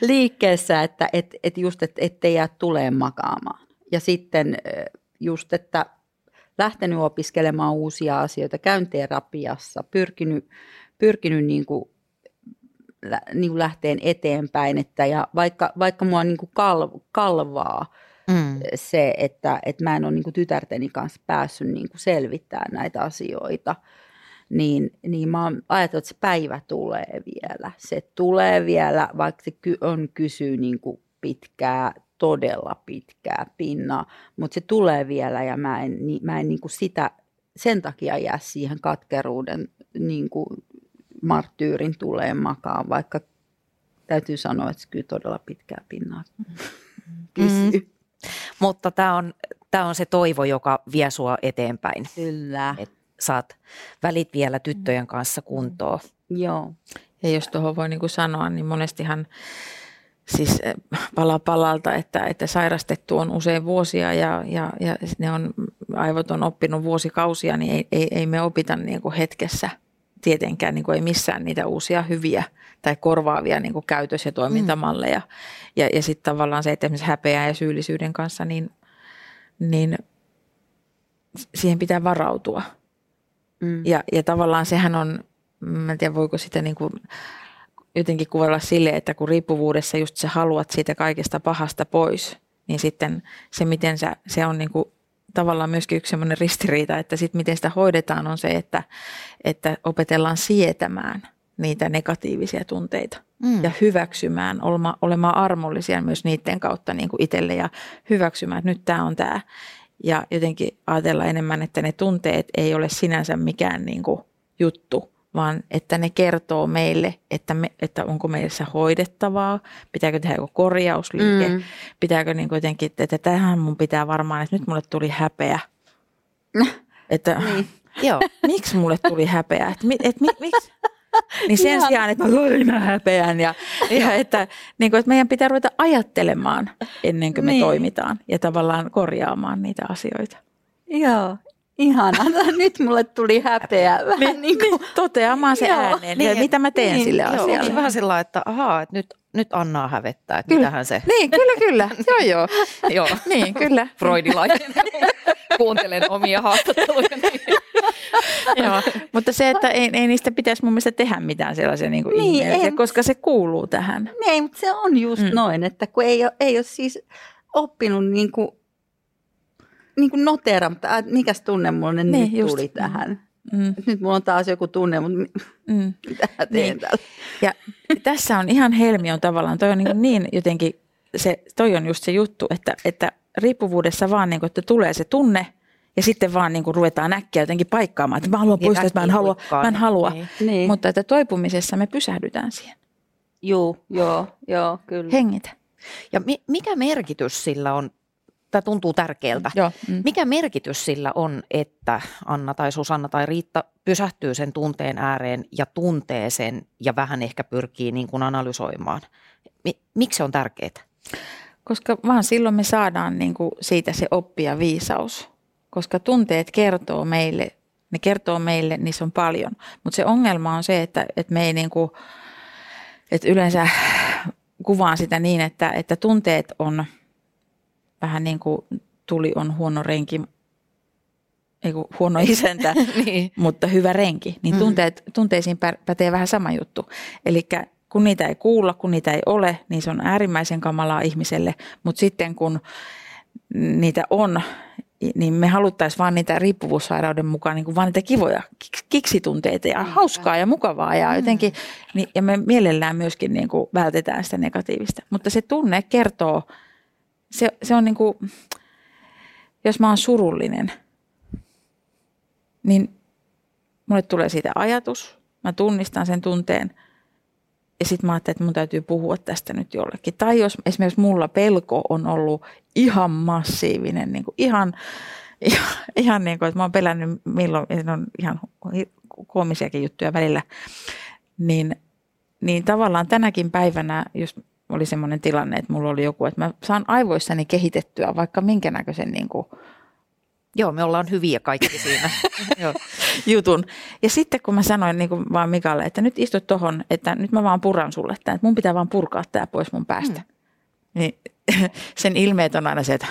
liikkeessä, että et, et just, et, ettei jää tulee makaamaan. Ja sitten just, että lähtenyt opiskelemaan uusia asioita, käyn terapiassa, pyrkinyt, pyrkinyt niin kuin, niin kuin lähteen eteenpäin, että ja vaikka, vaikka mua niin kuin kalv, kalvaa mm. se, että, että mä en ole niin kuin tytärteni kanssa päässyt niin kuin selvittämään näitä asioita, niin, niin mä oon ajatellut, että se päivä tulee vielä. Se tulee vielä, vaikka se on kysyy niin kuin pitkää, todella pitkää pinnaa, mutta se tulee vielä ja mä en, mä en niin kuin sitä sen takia jää siihen katkeruuden niin kuin marttyyrin tulee makaa, vaikka täytyy sanoa, että se kyllä todella pitkää pinnaa pysyy. Mm. Mutta tämä on, tämä on se toivo, joka vie sua eteenpäin. Kyllä. Et saat välit vielä tyttöjen kanssa kuntoon. Joo. Ja jos tuohon voi niin kuin sanoa, niin monestihan siis eh, pala palalta, että, että sairastettu on usein vuosia ja, ja, ja ne on, aivot on oppinut vuosikausia, niin ei, ei, ei me opita niin kuin hetkessä tietenkään, niin kuin ei missään niitä uusia hyviä tai korvaavia niin kuin käytös- ja toimintamalleja. Mm. Ja, ja sitten tavallaan se, että esimerkiksi häpeää ja syyllisyyden kanssa, niin, niin siihen pitää varautua. Mm. Ja, ja tavallaan sehän on, mä en tiedä voiko sitä niin kuin jotenkin kuvella sille, että kun riippuvuudessa just sä haluat siitä kaikesta pahasta pois, niin sitten se, miten sä, se on niin kuin tavallaan myöskin yksi sellainen ristiriita, että sitten miten sitä hoidetaan on se, että, että opetellaan sietämään niitä negatiivisia tunteita mm. ja hyväksymään, olema, olemaan armollisia myös niiden kautta niin kuin itselle ja hyväksymään, että nyt tämä on tämä. Ja jotenkin ajatella enemmän, että ne tunteet ei ole sinänsä mikään niin kuin juttu, vaan että ne kertoo meille, että, me, että onko meissä hoidettavaa, pitääkö tehdä joku korjausliike, mm. pitääkö niin jotenkin, että tähän mun pitää varmaan, että nyt mulle tuli häpeä. että niin. Joo. miksi mulle tuli häpeä? Että, et, et, miksi? Niin sen Ihan. sijaan, että mä aina häpeän ja, ja että, niin kuin, että meidän pitää ruveta ajattelemaan ennen kuin me niin. toimitaan ja tavallaan korjaamaan niitä asioita. Joo, Ihana, nyt mulle tuli häpeä. Vähän niin, niin kuin, niin, toteamaan se joo, ääneen, niin, mitä mä teen niin, sille joo, asialle. Vähän sillä että ahaa, että nyt, nyt Annaa hävettää, että kyllä. mitähän se... Niin, kyllä, kyllä. joo, joo. joo. Niin, kyllä. Freudilainen. Kuuntelen omia haastatteluja. joo, mutta se, että ei, ei niistä pitäisi mun mielestä tehdä mitään sellaisia niin kuin niin, ei, koska se kuuluu tähän. Niin, mutta se on just mm. noin, että kun ei ole, ei ole siis oppinut niin kuin niin kuin notera, mutta mikäs tunne mulla niin, nyt just. tuli tähän. Mm. Nyt mulla on taas joku tunne, mutta mm. mitä mä teen niin. täällä? Ja tässä on ihan helmi on tavallaan, toi on niin, niin jotenkin, se, toi on just se juttu, että, että riippuvuudessa vaan niin kuin, että tulee se tunne ja sitten vaan niin kuin ruvetaan näkkiä jotenkin paikkaamaan, että mä haluan niin poistaa, että mä en halua, mä en halua. Niin. niin. mutta että toipumisessa me pysähdytään siihen. Joo, joo, joo, kyllä. Hengitä. Ja mi- mikä merkitys sillä on tämä tuntuu tärkeältä. Joo. Mm. Mikä merkitys sillä on, että Anna tai Susanna tai Riitta pysähtyy sen tunteen ääreen ja tuntee sen ja vähän ehkä pyrkii niin kuin analysoimaan? Miksi se on tärkeää? Koska vaan silloin me saadaan niin kuin siitä se oppi ja viisaus. Koska tunteet kertoo meille, ne kertoo meille, niissä on paljon. Mutta se ongelma on se, että, että me ei niin kuin, että yleensä kuvaan sitä niin, että, että tunteet on – vähän niin kuin tuli on huono renki, ei huono isäntä, niin. mutta hyvä renki. Niin mm-hmm. tunteet, tunteisiin pätee vähän sama juttu. Eli kun niitä ei kuulla, kun niitä ei ole, niin se on äärimmäisen kamalaa ihmiselle. Mutta sitten kun niitä on, niin me haluttaisiin vaan niitä riippuvuussairauden mukaan niin kuin vaan niitä kivoja kiksitunteita ja hauskaa ja mukavaa ja mm. jotenkin, niin, ja me mielellään myöskin niin kuin vältetään sitä negatiivista. Mutta se tunne kertoo se, se on niin kuin, jos mä oon surullinen, niin mulle tulee siitä ajatus, mä tunnistan sen tunteen ja sitten mä ajattelin, että mun täytyy puhua tästä nyt jollekin. Tai jos esimerkiksi mulla pelko on ollut ihan massiivinen, niin kuin ihan, ihan, ihan niin kuin, että mä oon pelännyt milloin, ne on ihan koomisiakin juttuja välillä, niin, niin tavallaan tänäkin päivänä, jos oli semmoinen tilanne, että mulla oli joku, että mä saan aivoissani kehitettyä vaikka minkä näköisen niin kuin, Joo, me ollaan hyviä kaikki siinä. jutun. Ja sitten kun mä sanoin niin kuin vaan Mikalle, että nyt istut tohon, että nyt mä vaan puran sulle tämän, että mun pitää vaan purkaa tämä pois mun päästä. Mm. Niin sen ilmeet on aina se, että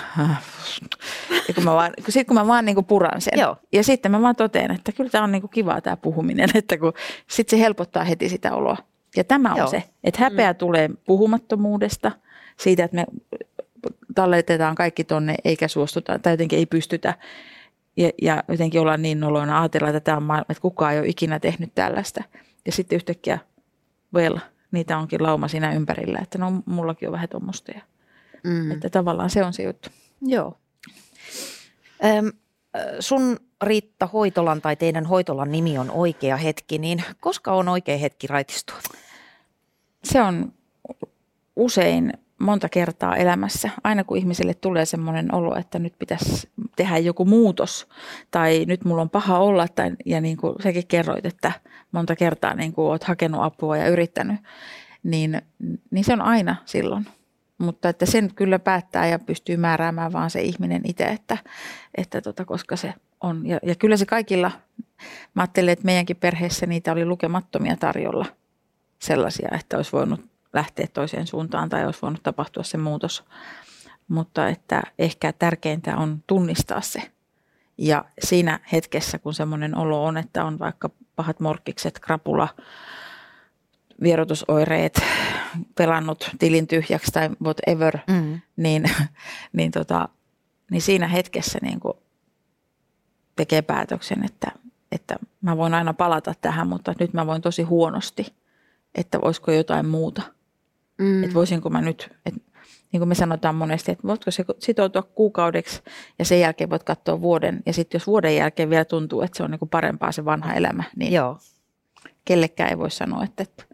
ja kun mä vaan, kun sit kun mä vaan niin kuin puran sen. Joo. Ja sitten mä vaan totean, että kyllä tämä on niin kuin kivaa tämä puhuminen, että kun sitten se helpottaa heti sitä oloa. Ja tämä on Joo. se, että häpeä mm. tulee puhumattomuudesta, siitä, että me talletetaan kaikki tonne eikä suostuta tai jotenkin ei pystytä. Ja, ja jotenkin ollaan niin noloina ajatella, että, tämä on maailma, että kukaan ei ole ikinä tehnyt tällaista. Ja sitten yhtäkkiä, well, niitä onkin lauma siinä ympärillä, että no mullakin on vähän tuommoista. Mm. Että tavallaan se on se juttu. Joo. Öm, sun Riitta Hoitolan tai teidän hoitolan nimi on Oikea hetki, niin koska on oikea hetki raitistua? Se on usein monta kertaa elämässä. Aina kun ihmiselle tulee semmoinen olo, että nyt pitäisi tehdä joku muutos tai nyt mulla on paha olla tai, ja niin kuin sekin kerroit, että monta kertaa niin kuin olet hakenut apua ja yrittänyt, niin, niin se on aina silloin. Mutta että sen kyllä päättää ja pystyy määräämään vaan se ihminen itse, että, että tota, koska se on. Ja, ja kyllä se kaikilla, mä ajattelen, että meidänkin perheessä niitä oli lukemattomia tarjolla sellaisia, että olisi voinut lähteä toiseen suuntaan tai olisi voinut tapahtua se muutos. Mutta että ehkä tärkeintä on tunnistaa se. Ja siinä hetkessä, kun semmoinen olo on, että on vaikka pahat morkkikset, krapula, vierotusoireet, pelannut tilin tyhjäksi tai whatever, mm. niin, niin, tota, niin siinä hetkessä niin kuin tekee päätöksen, että, että mä voin aina palata tähän, mutta nyt mä voin tosi huonosti, että voisiko jotain muuta. Mm. Että voisinko mä nyt, että niin kuin me sanotaan monesti, että voitko se sitoutua kuukaudeksi ja sen jälkeen voit katsoa vuoden. Ja sitten jos vuoden jälkeen vielä tuntuu, että se on niin kuin parempaa se vanha elämä, niin Joo. kellekään ei voi sanoa, että, että,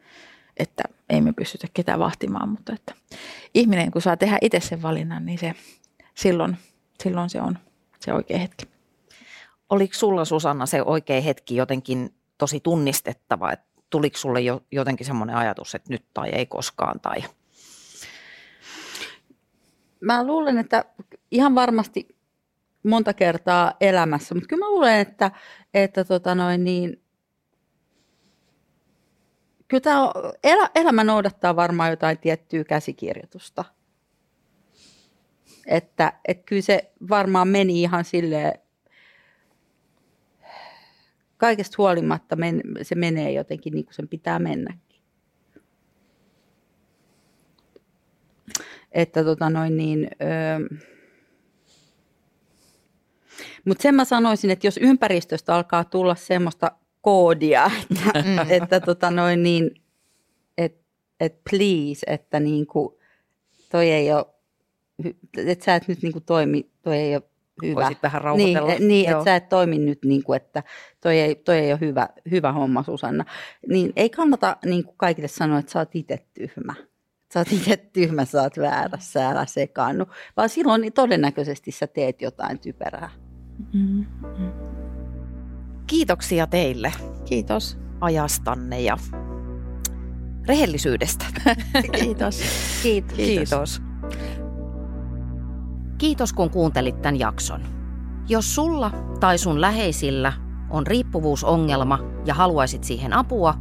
että ei me pystytä ketään vahtimaan. Mutta että ihminen kun saa tehdä itse sen valinnan, niin se, silloin, silloin se on se oikea hetki. Oliko sulla Susanna se oikea hetki jotenkin tosi tunnistettava, että tuliko sulle jo, jotenkin semmoinen ajatus, että nyt tai ei koskaan tai? Mä luulen, että ihan varmasti monta kertaa elämässä, mutta kyllä mä luulen, että, että tota noin niin, kyllä tämä elä, elämä noudattaa varmaan jotain tiettyä käsikirjoitusta. Että, että kyllä se varmaan meni ihan silleen kaikesta huolimatta men, se menee jotenkin niin kuin sen pitää mennäkin. Että tota noin niin, öö, mutta sen mä sanoisin, että jos ympäristöstä alkaa tulla semmoista koodia, että, mm. että tota noin niin, et, et please, että niinku, toi ei ole, että sä et nyt niinku toimi, toi ei ole hyvä. Voisit vähän rauhoitella. Niin, niin että sä et toimi nyt, niin kuin, että toi ei, toi ei ole hyvä, hyvä homma, Susanna. Niin ei kannata niin kuin kaikille sanoa, että sä oot itse tyhmä. Sä oot itse tyhmä, sä oot väärässä, älä sekaannu. Vaan silloin niin todennäköisesti sä teet jotain typerää. Mm-hmm. Kiitoksia teille. Kiitos. Ajastanne ja rehellisyydestä. Kiitos. Kiitos. Kiitos. Kiitos kun kuuntelit tämän jakson. Jos sulla tai sun läheisillä on riippuvuusongelma ja haluaisit siihen apua,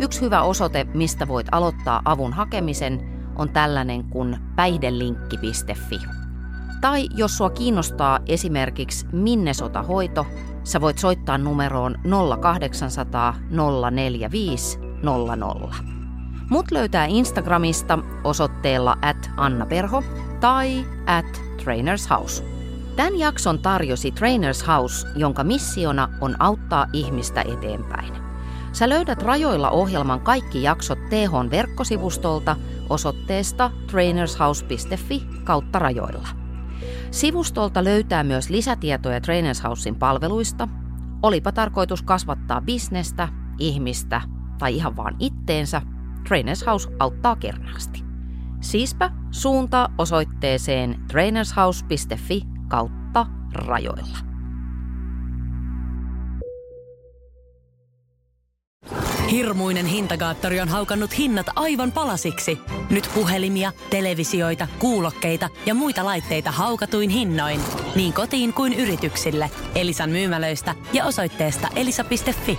yksi hyvä osoite, mistä voit aloittaa avun hakemisen, on tällainen kuin päihdelinkki.fi. Tai jos sua kiinnostaa esimerkiksi Minnesota-hoito, sä voit soittaa numeroon 0800 045 00. Mut löytää Instagramista osoitteella at Anna Perho tai at Trainers House. Tämän jakson tarjosi Trainers House, jonka missiona on auttaa ihmistä eteenpäin. Sä löydät rajoilla ohjelman kaikki jaksot THn verkkosivustolta osoitteesta trainershouse.fi kautta rajoilla. Sivustolta löytää myös lisätietoja Trainers Housein palveluista, olipa tarkoitus kasvattaa bisnestä, ihmistä tai ihan vaan itteensä, Trainers House auttaa kernaasti. Siispä suunta osoitteeseen trainershouse.fi kautta rajoilla. Hirmuinen hintakaattori on haukannut hinnat aivan palasiksi. Nyt puhelimia, televisioita, kuulokkeita ja muita laitteita haukatuin hinnoin. Niin kotiin kuin yrityksille. Elisan myymälöistä ja osoitteesta elisa.fi.